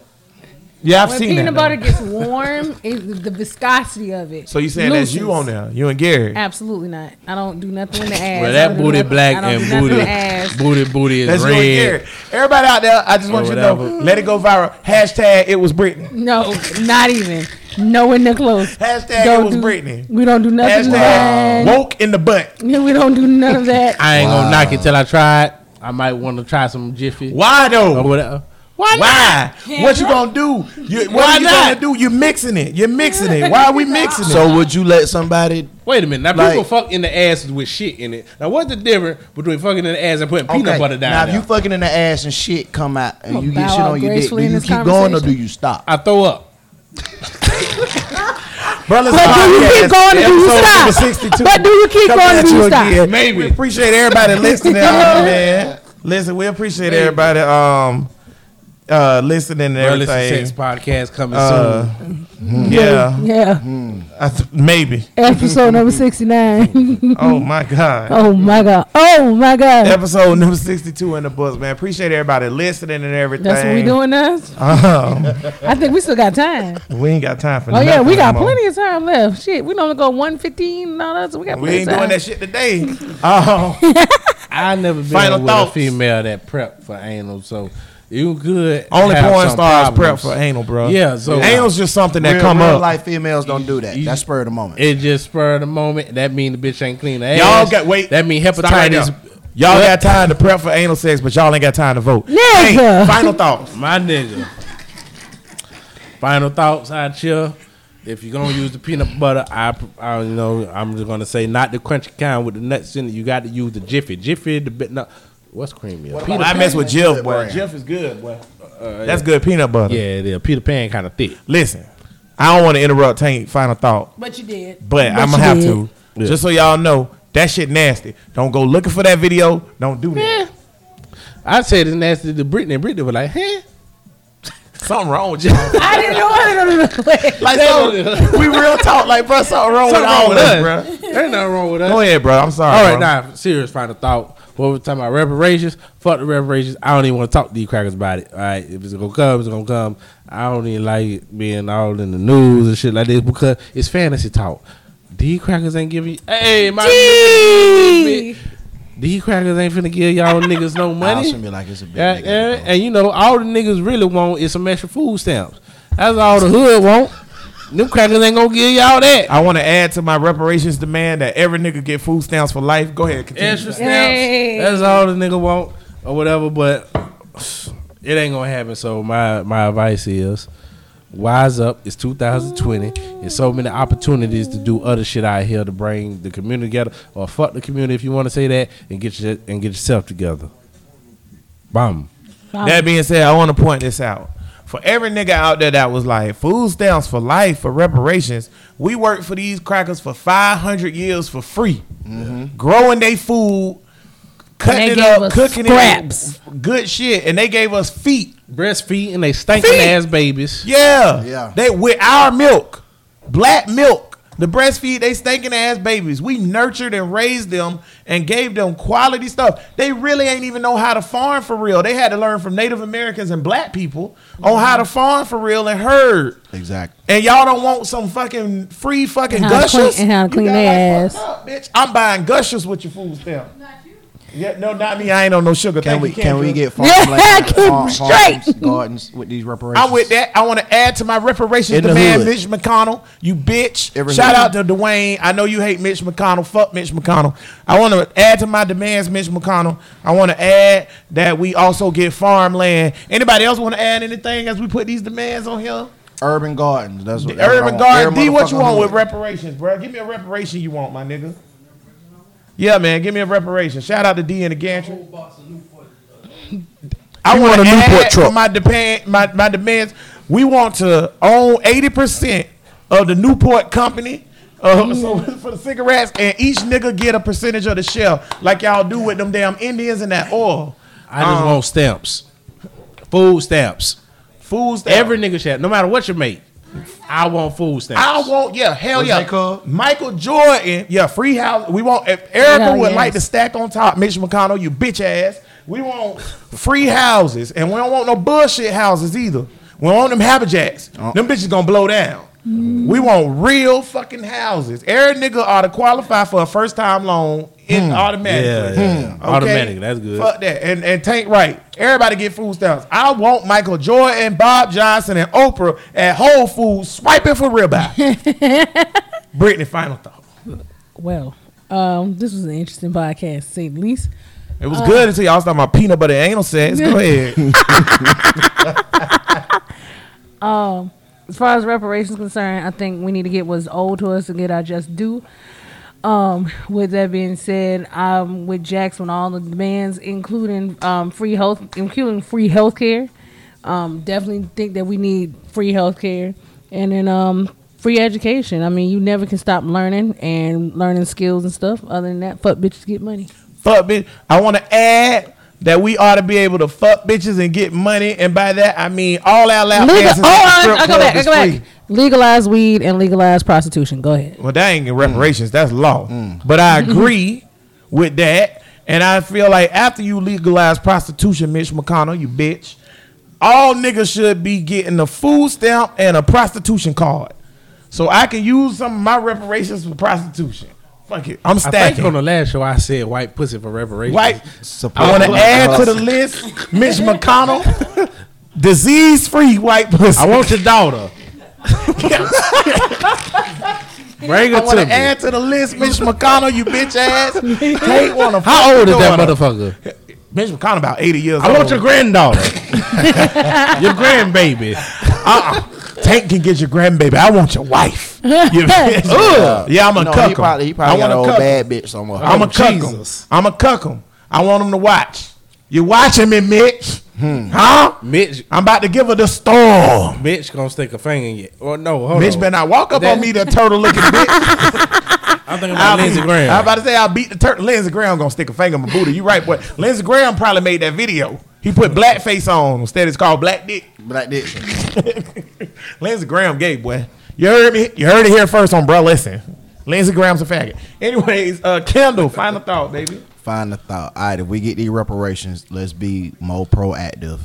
Yeah, I've When seen peanut that. butter though. gets warm, *laughs* it, the viscosity of it. So you saying that's you on there? You and Gary? Absolutely not. I don't do nothing in the ass. well, that booty nothing- black and booty, in the ass. booty, booty is That's you and red. Gary. Everybody out there, I just want Or you to know. Let it go viral. Hashtag it was Brittany. No, not even. Nowhere near close. Hashtag Don't it was do- Brittany. We don't do nothing. Hashtag Wow. woke in the butt. We don't do none of that. I ain't gonna knock it till I try it. I might want to try some Jiffy Why or though? whatever. Why Why? What you gonna do? You, what Why are you not? gonna do? You're mixing it. You're mixing it. Why are we mixing it? So would you let somebody? Wait a minute. Now Like- people fuck in the ass with shit in it. Now what's the difference between fucking in the ass and putting peanut butter down Now, there? if you fucking in the ass and shit come out and you get shit on your dick, do you keep going or do you stop? I throw up. *laughs* Brothers But do you keep going or do you stop? 62. But do you keep Coming going or at do you you stop? again. Maybe. We appreciate everybody listening, uh, *laughs* man. Listen, we appreciate everybody um uh listening and Well, listen, everything. sex podcast coming Uh, soon. yeah, *laughs* Yeah. I th- maybe. Episode number *laughs* 69. Oh my god. oh my God. Oh my God. Episode number 62 in the books, man. Appreciate everybody listening and everything. That's what we doing now? Um, I think we still got time. we ain't got time for Oh, yeah. We got no more. plenty of time left. Shit. We don't only go 115 and all that. So we got We ain't time. doing that shit today. Oh, *laughs* I never been Final with thoughts. a female that prep for anal, so you good? only have porn some stars prep for anal, bro. Yeah, so anal's just something that real, come real up. life females don't do that. You- That's spur of the moment. It just spurred the moment. That mean the bitch ain't clean the ass. Y'all got wait. That mean Stop right hepatitis. Y'all What? got time to prep for anal sex, but y'all ain't got time to vote. Nigga. Hey, final thoughts. My nigga. Final thoughts out here. If you're gonna use the peanut butter, I, I you know I'm just gonna say not the crunchy kind with the nuts in it. You got to use the Jiffy. Jiffy the bit. No, what's creamy? Peanut I mess with Jif, boy. Jif is good, boy. That's good peanut butter. Yeah, it is. Peter Pan kind of thick. Listen, I don't want to interrupt Tank final thought, But you did. but I'm gonna have did. to. Yeah. Just so y'all know, that shit nasty. Don't go looking for that video. Don't do that. Eh. I said it's nasty to Brittany. and Brittany was like, huh? *laughs* Something wrong with y'all. *laughs* I didn't know. I didn't know. Like so, we real talk, like bro. Something wrong with Something all wrong of with us, us. bro. There's nothing wrong with us. Go ahead, bro. I'm sorry. All right, bro. now serious final thought. What we're talking about reparations? Fuck the reparations. I don't even want to talk to these crackers about it. All right, if it's gonna come, it's gonna come. I don't even like it being all in the news and shit like this because it's fantasy talk. These crackers ain't giving. You Hey, my Gee. these crackers ain't finna give y'all *laughs* niggas no money. should be like it's a big Yeah, nigga. yeah, and you know, all the niggas really want is some extra food stamps. That's all the hood want. Them crackers ain't gonna give y'all that. I want to add to my reparations demand that every nigga get food stamps for life. Go ahead, continue. Extra stamps. Hey. That's all the nigga want or whatever. But it ain't gonna happen. So my my advice is. Wise up! It's 2020. There's so many opportunities to do other shit out here to bring the community together, or fuck the community if you want to say that, and get your and get yourself together. Bam. That being said, I want to point this out. For every nigga out there that was like, food stamps for life, for reparations, we worked for these crackers for 500 years for free. Mm-hmm. Growing they food, cutting they it gave up, us cooking scraps. it, good shit. And they gave us feet. Breastfeeding they stinking Feet. ass babies. Yeah. Yeah. They with our milk, black milk. The breastfeed they stinking ass babies. We nurtured and raised them and gave them quality stuff. They really ain't even know how to farm for real. They had to learn from Native Americans and black people on how to farm for real and herd. Exactly. And y'all don't want some fucking free fucking And how to gushers. clean- and how to clean their like ass. up, bitch. I'm buying gushers with your food stamp. Yeah, no, not me. I ain't on no sugar. Can Thank we you, can we Kendra. get Yeah, farmland, *laughs* keep farm- straight. farms, gardens with these reparations? I'm with that. I want to add to my reparations In the demand, hood. Mitch McConnell. You bitch. Every Shout hood. out to Dwayne. I know you hate Mitch McConnell. Fuck Mitch McConnell. I want to add to my demands, Mitch McConnell. I want to add that we also get farmland. Anybody else want to add anything as we put these demands on here? Urban gardens. That's what The that's what I Urban want. Garden. Every D, what you motherfucking want with hood. reparations, bro? Give me a reparation you want, my nigga. Yeah, man. Give me a reparation. Shout out to D in the gantry. I want want a Newport add truck. my demand, my, my demands. We want to own eighty percent of the Newport company. Uh, *laughs* so for the cigarettes, and each nigga get a percentage of the shell, like y'all do with them damn Indians and that oil. I just Um, want stamps, food stamps. Fools. That Every nigga should, no matter what you make, I want food stamps. I want, yeah, hell What's yeah. that called? Michael Jordan, yeah, free house. We want, if Erica Hell would yes. like to stack on top, Mitch McConnell, you bitch ass. We want free houses, and we don't want no bullshit houses either. We don't want them habajacks. Uh. Them bitches gonna blow down. Mm. We want real fucking houses. Every nigga ought to qualify for a first time loan in automatically. Yeah, yeah, yeah. Automatic, that's good. Fuck that. And and Tank right. Everybody get food stamps. I want Michael Jordan, and Bob Johnson, and Oprah at Whole Foods swiping for ribeye. *laughs* Brittany, final thought. Well, um, this was an interesting podcast, to say the least. It was good until y'all started my peanut butter and anal sex. Go *laughs* ahead. As far as reparations concerned, I think we need to get what's owed to us and get our just due. Um, with that being said, I'm with Jax on all the demands, including um, free health, including free health care. Um, definitely think that we need free health care and then um, free education. I mean, you never can stop learning and learning skills and stuff. Other than that, fuck bitches get money. fuck bitch. I want to add that we ought to be able to fuck bitches and get money, and by that I mean all our lap Legal- dances oh, I, I go back. I go back. Free. Legalize weed and legalize prostitution. Go ahead. Well, that ain't reparations. That's law. Mm. But I agree with that. And I feel like after you legalize prostitution, Mitch McConnell, you bitch, all niggas should be getting a food stamp and a prostitution card. So I can use some of my reparations for prostitution. Fuck it. I'm I think stacking. on the last show I said white pussy for reparations. White. Support I want to add to the list Mitch McConnell, *laughs* disease free white pussy. I want your daughter. Bring her I want to to me. add to the list Mitch McConnell, you bitch ass. Take one of How old is that motherfucker? Mitch McConnell about 80 years old. I old. want your granddaughter. *laughs* your grandbaby. Uh-uh. Tank can get your grandbaby. I want your wife. You bitch. *laughs* Yeah, I'm a No, cuck he 'em. probably, he I probably got wanna an old bad bitch somewhere. I'm a cuck 'em. Jesus. I'm a cuck 'em. I want them to watch. You watching me, Mitch? Huh? Mitch, I'm about to give her the storm. Mitch gonna stick a finger in you. Or no, hold Bitch on. better not walk up That- on me, the turtle looking bitch. *laughs* I'm thinking I'll about Lindsey be- Graham. I'm about to say I'll beat the turtle. Lindsey Graham gonna stick a finger in my booty. You right, boy. Lindsey Graham probably made that video. He put blackface on instead. It's called black dick. Black dick. *laughs* Lindsey Graham gay, boy. You heard me. You heard it here first on bro. Listen, Lindsey Graham's a faggot. Anyways, uh, Kendall, final thought, baby. Find the thought. All right, if we get these reparations, let's be more proactive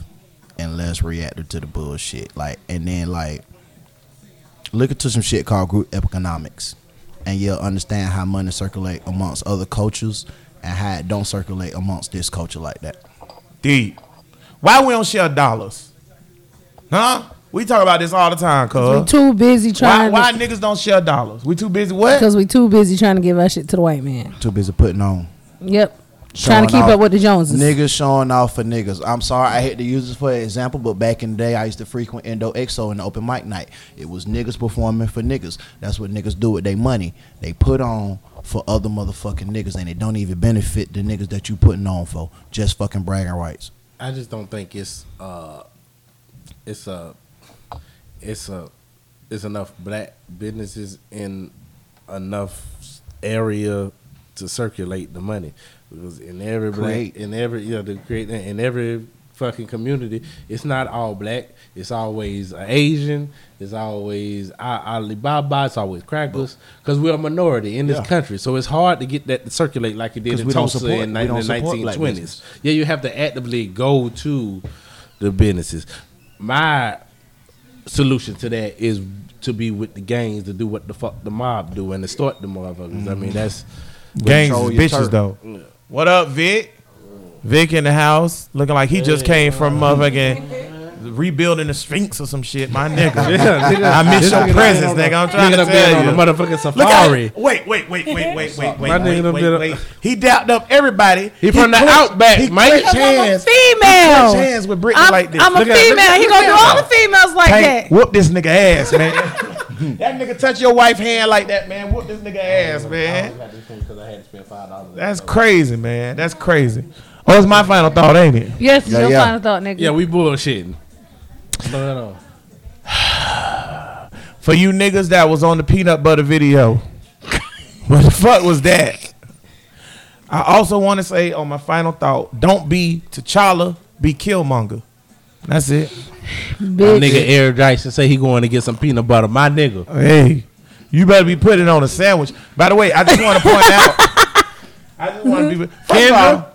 and less reactive to the bullshit. Like, and then like, look into some shit called group economics, and you'll understand how money circulate amongst other cultures and how it don't circulate amongst this culture like that. Deep. Why we don't share dollars? Huh? We talk about this all the time, We cuz. too busy Why, trying. why niggas don't share dollars? We too busy what? Because we too busy trying to give our shit to the white man. Too busy putting on. Yep. Trying to keep off. up with the Joneses. Niggas showing off for niggas. I'm sorry, I hate to use this for an example, but back in the day, I used to frequent Indo EXO in the open mic night. It was niggas performing for niggas. That's what niggas do with their money. They put on for other motherfucking niggas, and it don't even benefit the niggas that you putting on for. Just fucking bragging rights. I just don't think it's uh it's a it's a it's enough black businesses in enough area to circulate the money. Because in every Create. black in every yeah to create in every fucking community it's not all black. It's always Asian. It's always Alibaba. It's always crackers. Because we're a minority in this Yeah. country. So it's hard to get that to circulate like it did in Tulsa support- in don't the 1920s yeah, you have to actively go to the businesses. My solution to that is to be with the gangs to do what the fuck the mob do and to start the motherfuckers. I mean, mm-hmm. that's Gangs is bitches turf. though. What up, Vic? Vic in the house, looking like he just came from motherfucking *laughs* rebuilding the Sphinx or some shit. My *laughs* nigga, I miss your presence, nigga. I'm trying to done been tell on you. the motherfucking Look at safari. it. Wait, wait, wait, wait, wait, wait, wait, My nigga wait, wait, wait. He dapped up everybody. He from the outback, He Mike. clinched I'm a female. He clinched hands with Brittany I'm, like this. I'm a Look at- look female. he look gonna do all the females like Tank, that. whoop this nigga ass, man. *laughs* *laughs* that nigga touch your wife hand like that, man. Whoop this nigga ass, man. That's crazy, man. That's crazy. Oh, it's my final thought, ain't it? Yes, Yeah, your yeah. final thought, nigga. yeah, we bullshitting. *sighs* No, no, no. For you niggas that was on the peanut butter video, *laughs* what the fuck was that? I also want to say on my final thought, don't be T'Challa, be Killmonger. That's it. My Bitch. nigga Eric Dyson say he going to get some peanut butter. My nigga. Hey, you better be putting on a sandwich. By the way, I just want to point out. I just want to be. Mm-hmm. First of Kendra, all,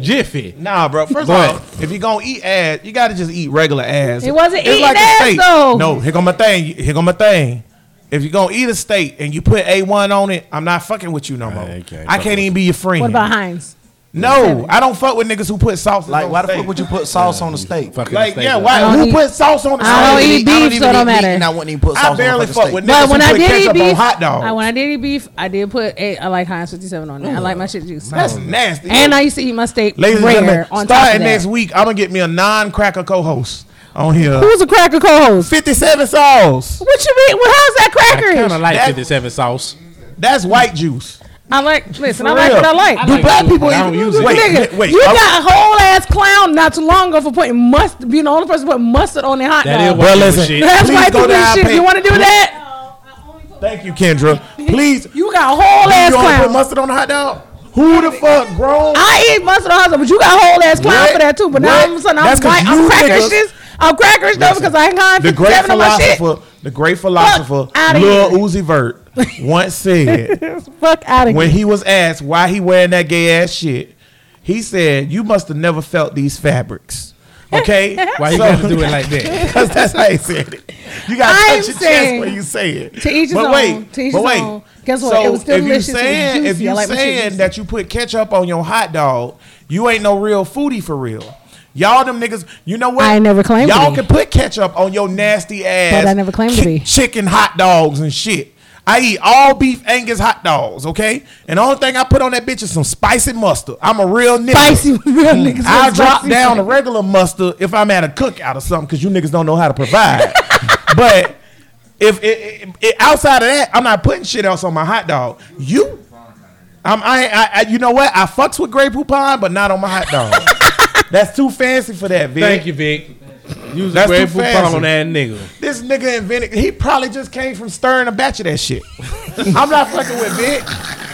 Jiffy. Nah, bro. First of all, if you're gonna eat ass, you gotta just eat regular ass. It wasn't It's eating a ass, steak. though. No, here go my thing. Here go my thing. If you're gonna eat a steak and you put A1 on it, I'm not fucking with you no more. I can't I can't even be your friend. What about Heinz? No, I don't fuck with niggas who put sauce. Like, on why the steak. fuck would you put sauce on the steak? Fucking Like, steak yeah, up. why? Who eat- put sauce on the I don't steak? eat I don't beef, even so it eat don't meat, matter. and I wouldn't even put sauce I on barely fuck steak. with But niggas when who I put did eat ketchup on beef, hot dog. I, when I did eat beef, I did put a, I like Heinz 57 on there. I like my shit juice. That's nasty. And I used to eat my steak Ladies and rare gentlemen, on top starting of that. next week, I'm gonna get me a non-cracker co-host on here. Who's a cracker co-host? 57 sauce. What you mean? Well, how's that I crackerish? kind of like That- 57 sauce. That's white juice. I like. Listen, For I like what I like. I Do like black people I even don't use use it. Wait, Nigga, wait, wait. you I'm- got a whole ass clown not too long ago for putting mustard. Being the only person to put mustard on their hot That dog. is Well, listen. shit. That's Please white go people shit. page. You want to do that? *laughs* Thank you, Kendra. Please. You got a whole ass You ass want to put mustard on the hot dog? Who the fuck grown? I eat mustard on the hot dog, but you got a whole ass clown What? for that too. But now What? all of a sudden I'm That's 'cause white. I'm you crackerish. niggas- this- I'm crackerish though because I ain't got the great 57 on my shit. philosopher, the great philosopher, Lil here. Uzi Vert, once said *laughs* Fuck out of when here. he was asked why he wearing that gay ass shit, he said, "You must have never felt these fabrics." Okay, *laughs* Why you So- got to do it like that? *laughs* Because that's how he said it. You got to I'm touch your chest when you say it. To each his but own. To each but wait. own. Guess what? So It was still if you delicious. It was saying if you I like saying that you put ketchup on your hot dog, you ain't no real foodie for real. Y'all them niggas, you know what? I ain't never claimed Y'all be. can put ketchup on your nasty ass. But I never claimed to be. Chicken hot dogs and shit. I eat all beef Angus hot dogs, okay? And the only thing I put on that bitch is some spicy mustard. I'm a real nigga. Spicy *laughs* real mm. niggas. I'll drop down a regular mustard if I'm at a cookout or something because you niggas don't know how to provide. *laughs* but if it, it- it- outside of that, I'm not putting shit else on my hot dog. You, I'm, I, I, I, you know what? I fucks with Grey Poupon, but not on my hot dog. *laughs* That's too fancy for that, Vic. Thank you, Vic. You was a That's too grateful pound that nigga. This nigga invented. He probably just came from stirring a batch of that shit. *laughs* I'm not fucking with Vic.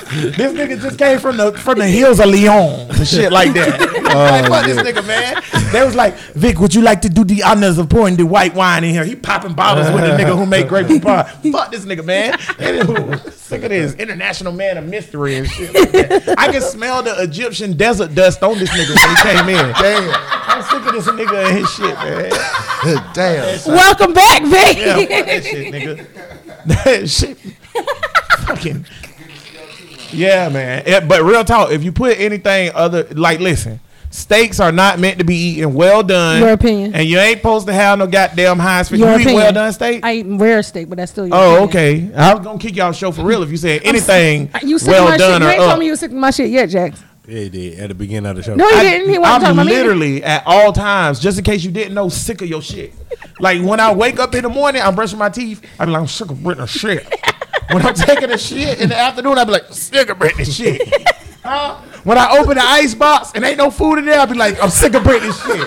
*laughs* This nigga just came from the from the hills of Lyon and shit like that. *laughs* Oh, *laughs* like, fuck this nigga, man. They was like, Vic, would you like to do the honors of pouring the white wine in here? He popping bottles with the nigga who made grapefruit pie. Fuck this nigga, man. Anywho, Sick of this international man of mystery and shit. Like that. I can smell the Egyptian desert dust on this nigga when he came in. Damn, I'm sick of this nigga and his shit, man. Damn. Welcome back, Vic. Yeah, fuck that shit, nigga. That shit. Fucking. Yeah, man. Yeah, but real talk, if you put anything other, like, listen, steaks are not meant to be eaten well done. Your opinion. And you ain't supposed to have no goddamn high speed. Your You eat opinion. well done steak? I eat rare steak, but that's still your oh, opinion. okay. I was gonna kick y'all show for real if you said anything You sick well of my done shit. You ain't up. told me you was sick of my shit yet, Jax. Yeah, he did at the beginning of the show. No, he I- didn't. He wasn't I'm talking about me. literally at all times, just in case you didn't know, sick of your shit. Like when I wake up in the morning, I'm brushing my teeth. I be like, I'm sick of Brittany shit. *laughs* when I'm taking a shit in the afternoon, I be like, sick of Brittany shit. Huh? When I open the ice box and ain't no food in there, I be like, I'm sick of Brittany shit.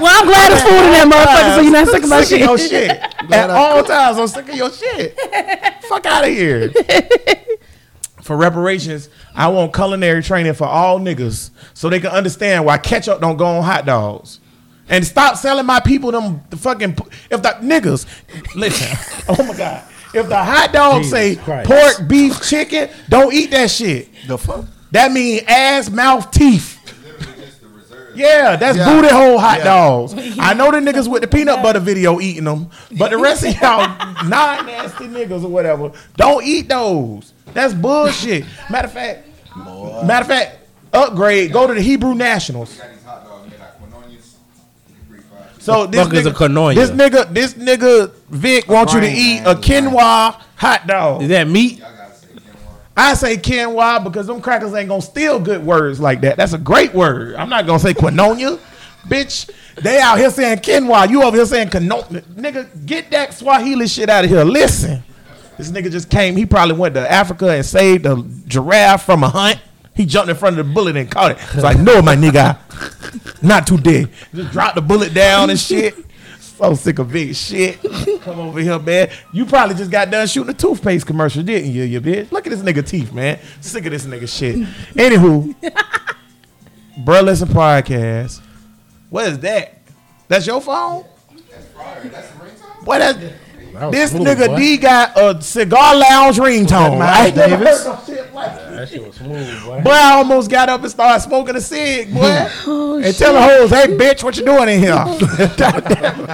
Well, I'm glad it's food in that motherfucker, so you're not sick of my Sick shit. of your shit. At all times, I'm sick of your shit. Fuck out of here. *laughs* For reparations, I want culinary training for all niggas so they can understand why ketchup don't go on hot dogs. And stop selling my people them the fucking if the niggas listen. *laughs* Oh my god. If the hot dog Jesus say Christ. pork, beef, chicken, don't eat that shit. The fuck? That mean ass, mouth, teeth. Yeah, that's Yeah. booty hole hot Yeah. dogs. *laughs* I know the niggas with the peanut butter video eating them, but the rest of y'all *laughs* non nasty niggas or whatever don't eat those. That's bullshit. Matter of fact, matter of fact, upgrade. Go to the Hebrew Nationals. So this fuck is a nigga, this nigga, this nigga Vic wants you to eat a quinoa hot dog. Is that meat? I say quinoa because them crackers ain't gonna steal good words like that. That's a great word. I'm not gonna say quinoa, bitch. They out here saying quinoa. You over here saying quinoa. Nigga, get that Swahili shit out of here. Listen, this nigga just came. He probably went to Africa and saved a giraffe from a hunt. He jumped in front of the bullet and caught it. It's like, no, my nigga, not today. Just dropped the bullet down and shit. So sick of big shit. Come over here, man. You probably just got done shooting a toothpaste commercial, didn't you, you bitch? Look at this nigga teeth, man. Sick of this nigga shit. Anywho, Bruh Listen Podcast. What is that? That's your phone? What that's was this smooth, nigga boy. D got a cigar lounge ringtone. Miles I *laughs* ain't Davis? heard no shit like that. That shit was smooth, boy. Boy, I almost got up and started smoking a cig, boy. *laughs* Oh, and tell the hoes, hey, bitch, what you doing in here? God *laughs* damn.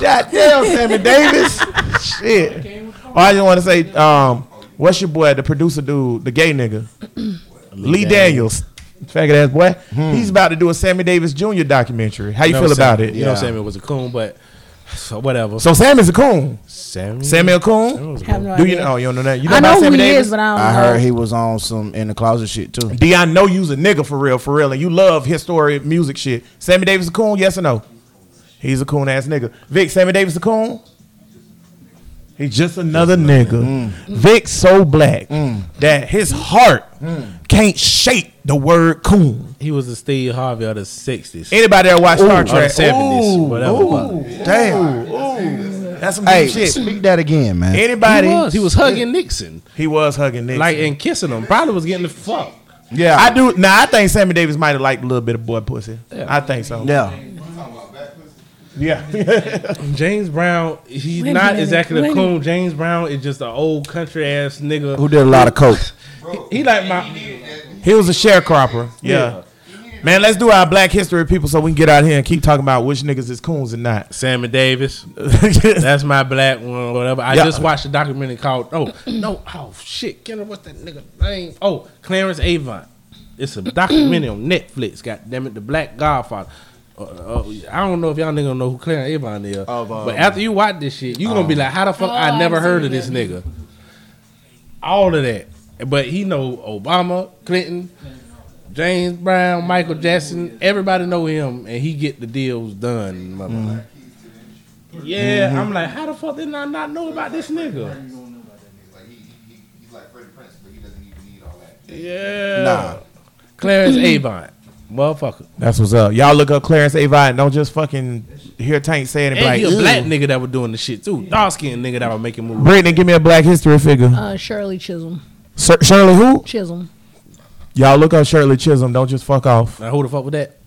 God damn, Sammy Davis. Shit. Oh, I just want to say, um, what's your boy, the producer dude, the gay nigga? *clears throat* Lee Daniels. Faggot ass boy. He's about to do a Sammy Davis Jr. documentary. How you, feel about it? You know, Yeah. Sammy was a coon, but so whatever. So Sammy's a coon. Sammy, Samuel Coon? Sammy a Have coon. no Do you idea. know? You don't know that? You know I know about who Sammy he Davis? is, but I don't I know. heard he was on some in the closet shit too. D, I know you's a nigga for real, for real, and you love historic music shit. Sammy Davis a coon, yes or no? He's a coon ass nigga. Vic, Sammy Davis a coon? He's just another nigga. Vic so black that his heart can't shake the word coon. He was a Steve Harvey of the '60s. Anybody that watch Star Or the Trek? '70s, whatever. ooh, Damn. that's some Hey, shit. speak that again, man. Anybody? He was. He was hugging Nixon, He was hugging Nixon. like and kissing him. Probably was getting the fuck. yeah, I do. Now I think Sammy Davis might have liked a little bit of boy pussy. I think so. Yeah, Yeah. *laughs* James Brown, he's Wait not minute, exactly wait a a coon. James Brown is just an old country ass nigga. who did a lot of coke. He like my He was a sharecropper. Yeah. Man, let's do our black history people so we can get out here and keep talking about which niggas is coons and not. Sammy Davis. *laughs* That's my black one, whatever. I Yeah. just watched a documentary called Oh no, oh shit, Kendra, what's that nigga name? Oh, Clarence Avant. It's a documentary on Netflix. God damn it, the Black Godfather. Uh, uh, I don't know if y'all niggas know who Clarence Avant is, Of, um, but after you watch this shit, you gonna be like, "How the fuck Oh, I never I've heard of this nigga?" All of that, but he know Obama, Clinton, James Brown, Michael Jackson. Everybody know him, and he get the deals done. motherfucker. Yeah, I'm like, how the fuck did I not know about this nigga? Yeah. Nah. Clarence Avant. Motherfucker. That's what's up. Y'all look up Clarence Avant and don't just fucking hear Tank saying it. Be And like, he a "Ew." black nigga that was doing the shit too. Dark skinned nigga that was making movies. Brittany, give me a black history figure. Uh, Shirley Chisholm. Sir, Shirley who? Chisholm. Y'all look up Shirley Chisholm. Don't just fuck off. Now who the fuck with that?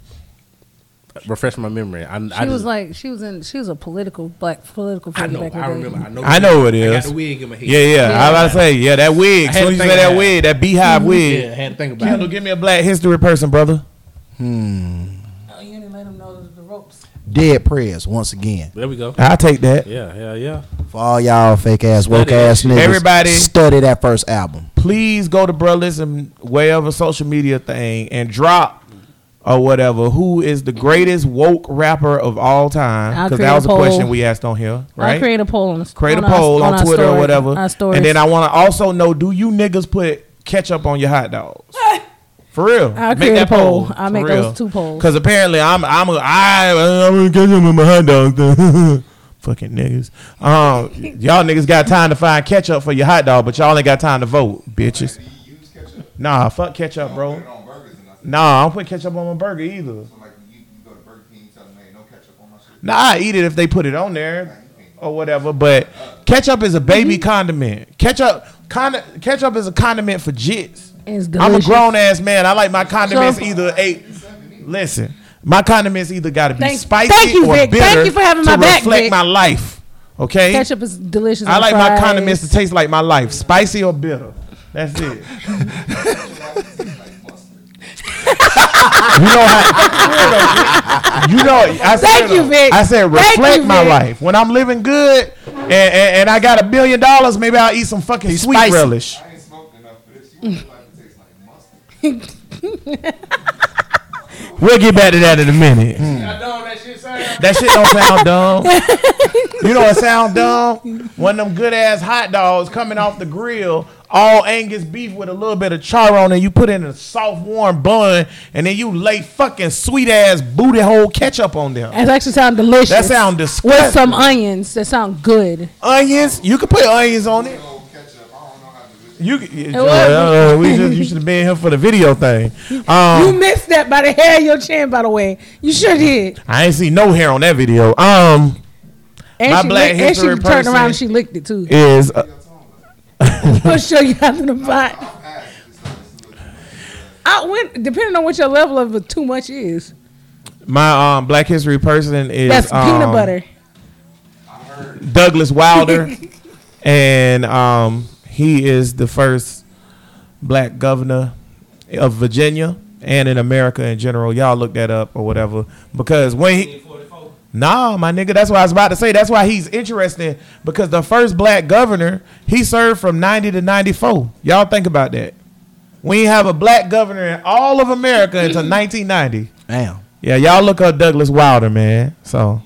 Refresh my memory. I, She I was just- like she was in she was a political black political I figure know. back in the I day. remember. I know. I know who it I got is. the wig in my head. Yeah, yeah. I was about to say, yeah, that wig. As soon as you say that about wig, that beehive wig. Yeah, I had to think about Kendall, it. give me a black history person, brother. Hmm. Oh, you didn't let them know the, the ropes. Dead Prez once again. There we go. I'll take that. Yeah, yeah, yeah. For all y'all fake ass, woke ass shit. niggas. Everybody- study that first album. Please go to Bruh Listen, wherever social media thing, and drop or whatever. Who is the greatest woke rapper of all time? Because that was a poll. question we asked on here, I'll right? create a poll on the create a on our- poll on, our Twitter or whatever. Our stories. And then I want to also know: Do you niggas put ketchup on your hot dogs? *laughs* For real, I'll create a poll. I'll make those two polls. Because apparently I'm I'm a, I I'm gonna ketchup on my hot dogs. Fucking niggas. Um, y'all niggas got time to find ketchup for your hot dog, but y'all ain't got time to vote, bitches. Nah, fuck ketchup, bro. Nah, I don't put ketchup on my burger either. Nah, I eat it if they put it on there or whatever. But ketchup is a baby condiment. Ketchup, conda- ketchup is a condiment for jits. It's I'm a grown ass man. I like my condiments So- either eight. Listen, my condiments either got to be Thank- spicy thank you, or Vic. bitter Thank you for having to my back, reflect Vic. my life. Okay, Ketchup is delicious. I on like my condiments to taste like my life, spicy or bitter. That's it. you know how? You know. I said, Thank you, Vic. I said reflect you, my life. When I'm living good and, and, and I got a billion dollars, maybe I'll eat some fucking sweet spicy. relish. We'll get back to that in a minute. Hmm. That shit don't sound dumb. you know what sound dumb? One of them good ass hot dogs coming off the grill, all Angus beef with a little bit of char on it. You put it in a soft warm bun, and then you lay fucking sweet ass booty hole ketchup on them. That actually sound delicious. That sound disgusting. with some onions. That sound good. onions, you can put onions on it. You, c- uh, we just, you should have been here for the video thing. you Um, missed that by the hair of your chin, by the way. You sure did. I ain't see no hair on that video. Um, And My she, black licked, and she turned around and she licked it too. is uh, *laughs* I'll show you after the fight. I went depending on what your level of too much is. my um Black History person is That's peanut um, butter. Douglas Wilder, *laughs* and um, he is the first black governor of Virginia and in America in general. Y'all look that up or whatever because when he. Nah, my nigga, that's what I was about to say. That's why he's interesting because the first black governor, he served from 90 to 94. Y'all think about that. We ain't have a black governor in all of America until *laughs* 1990. Damn. Yeah, y'all look up Douglas Wilder, man. So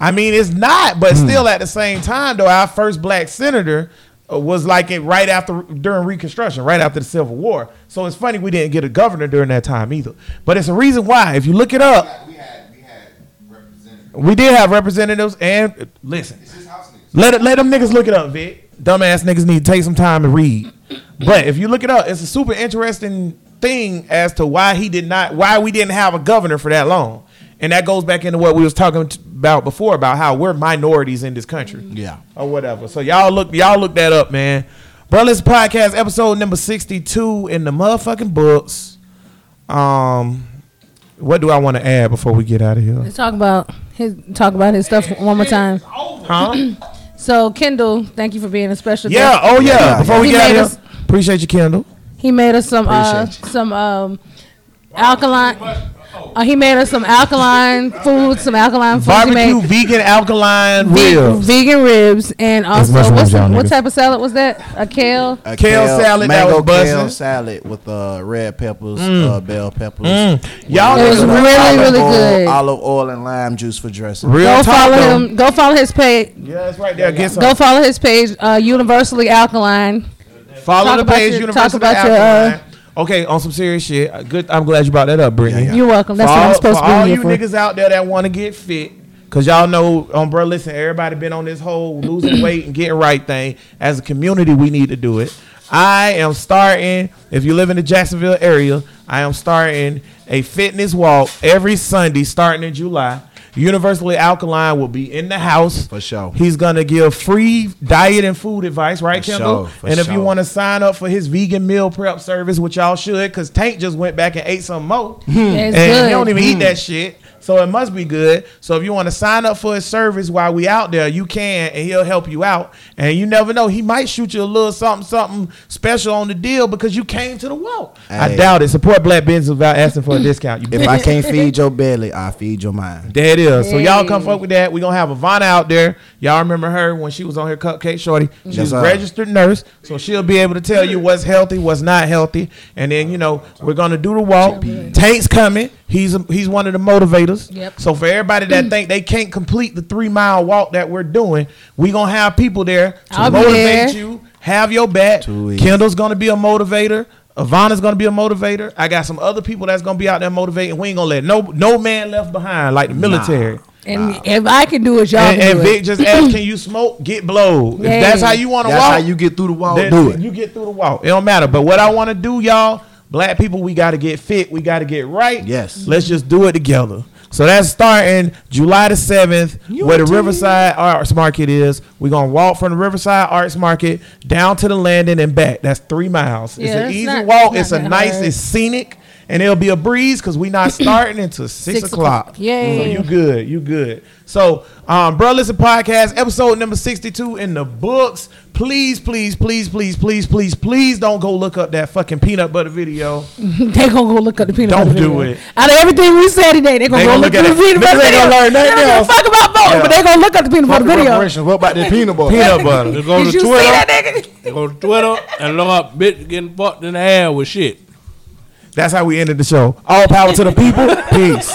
I mean, it's not, but still at the same time, though, our first black senator uh, was like it right after during Reconstruction, right after the Civil War. So it's funny we didn't get a governor during that time either. But it's a reason why. If you look it up, We had we had representatives. we did have representatives. And uh, listen, It's just house let it, let them niggas look it up, Vic. Dumbass niggas need to take some time to read. But if you look it up, it's a super interesting thing as to why he did not, why we didn't have a governor for that long. And that goes back into what we was talking about before about how we're minorities in this country Yeah. or whatever. So y'all look, y'all look that up, man. Brothers Podcast episode number sixty-two in the motherfucking books. Um, what do I want to add before we get out of here? Let's talk about his talk about his stuff one more time. Huh? *clears throat* So Kendall, thank you for being a special Yeah. guest. Oh yeah. Yeah, Before we He get out made of us- here, appreciate you, Kendall. He made us some uh, Appreciate some um alkaline. Uh, he made us some alkaline *laughs* food, some alkaline food. Barbecue vegan alkaline ve- ribs. vegan ribs, and also what's the- what type of salad was that? A kale. A Kale salad that mango was kale salad with uh, red peppers, uh, bell peppers. Mm. Y'all It was really, olive really oil, good. Olive oil and lime juice for dressing. real Go talk, follow though. him. Go follow his page. Yeah, it's right there. Get some. Go follow his page. Uh, Universally Alkaline. Follow talk the about page. your- University talk about your, uh, Alkaline. Okay, on some serious shit. uh, Good. I'm glad you brought that up, Brittany. Yeah, yeah. You're welcome. That's for what all, I'm supposed for to be all here you for. niggas out there that want to get fit, Cause y'all know, um, bro, listen, everybody been on this whole losing weight and getting right thing. As a community, we need to do it. I am starting. If you live in the Jacksonville area, I am starting a fitness walk every Sunday, starting in July. Universally Alkaline will be in the house For sure. He's gonna give free diet and food advice, right, For Kendall? sure, for and if you want to sign up for his vegan meal prep service, which y'all should, because Tank just went back and ate some more, hmm. Yeah, it's and good. he don't even eat hmm. that shit. So it must be good. So if you want to sign up for his service while we out there, you can, and he'll help you out. And you never know, he might shoot you a little something, something special on the deal because you came to the walk. I doubt it. Support Black business without asking for a discount. You If I can't *laughs* feed your belly, I feed your mind. there it is. So y'all come Hey. fuck with that. We gonna have Ivana out there. Y'all remember her when she was on her cupcake shorty. She's Yes, a registered nurse, so she'll be able to tell you what's healthy, what's not healthy. And then you know we're gonna do the walk. Tank's coming. He's a, he's one of the motivators. Yep. So for everybody that mm. think they can't complete the three mile walk that we're doing, we gonna have people there to I'll be motivate there. you. Have your back. Two weeks. Kendall's gonna be a motivator. Ivana's gonna be a motivator. I got some other people that's gonna be out there motivating. We ain't gonna let no no man left behind like the military. And if I can do it, y'all And, can and do Vic it. just asked, *clears throat* "Can you smoke? Get blowed. If that's how you want to That's walk, how you get through the wall. then Do it. You get through the walk. It don't matter. But what I want to do, y'all, black people, we got to get fit. We got to get right. Yes. Let's just do it together. So that's starting July the seventh, where the Riverside Arts Market is. We're gonna walk from the Riverside Arts Market down to the landing and back. That's three miles. it's an easy not- walk. it's a nice. hard. It's scenic, and it'll be a breeze because we not *clears throat* starting until six, Six o'clock. o'clock. Yay. So you good. You good. So, um, bro, listen, podcast episode number sixty-two in the books. Please, please, please, please, please, please, please don't go look up that fucking peanut butter video. *laughs* they gonna go look up the peanut Don't butter do video. it. Out of everything we said today, they gonna They go gonna look, look at at the peanut butter ain't video. gonna learn They nothing don't give else. fuck about voting, but they gonna look up the peanut butter video. What about the peanut butter? Peanut *laughs* butter. They go Did to you see Twitter. that nigga? They go to Twitter and look up bitch getting fucked in the air with shit. That's how we ended the show. All power to the people. *laughs* Peace.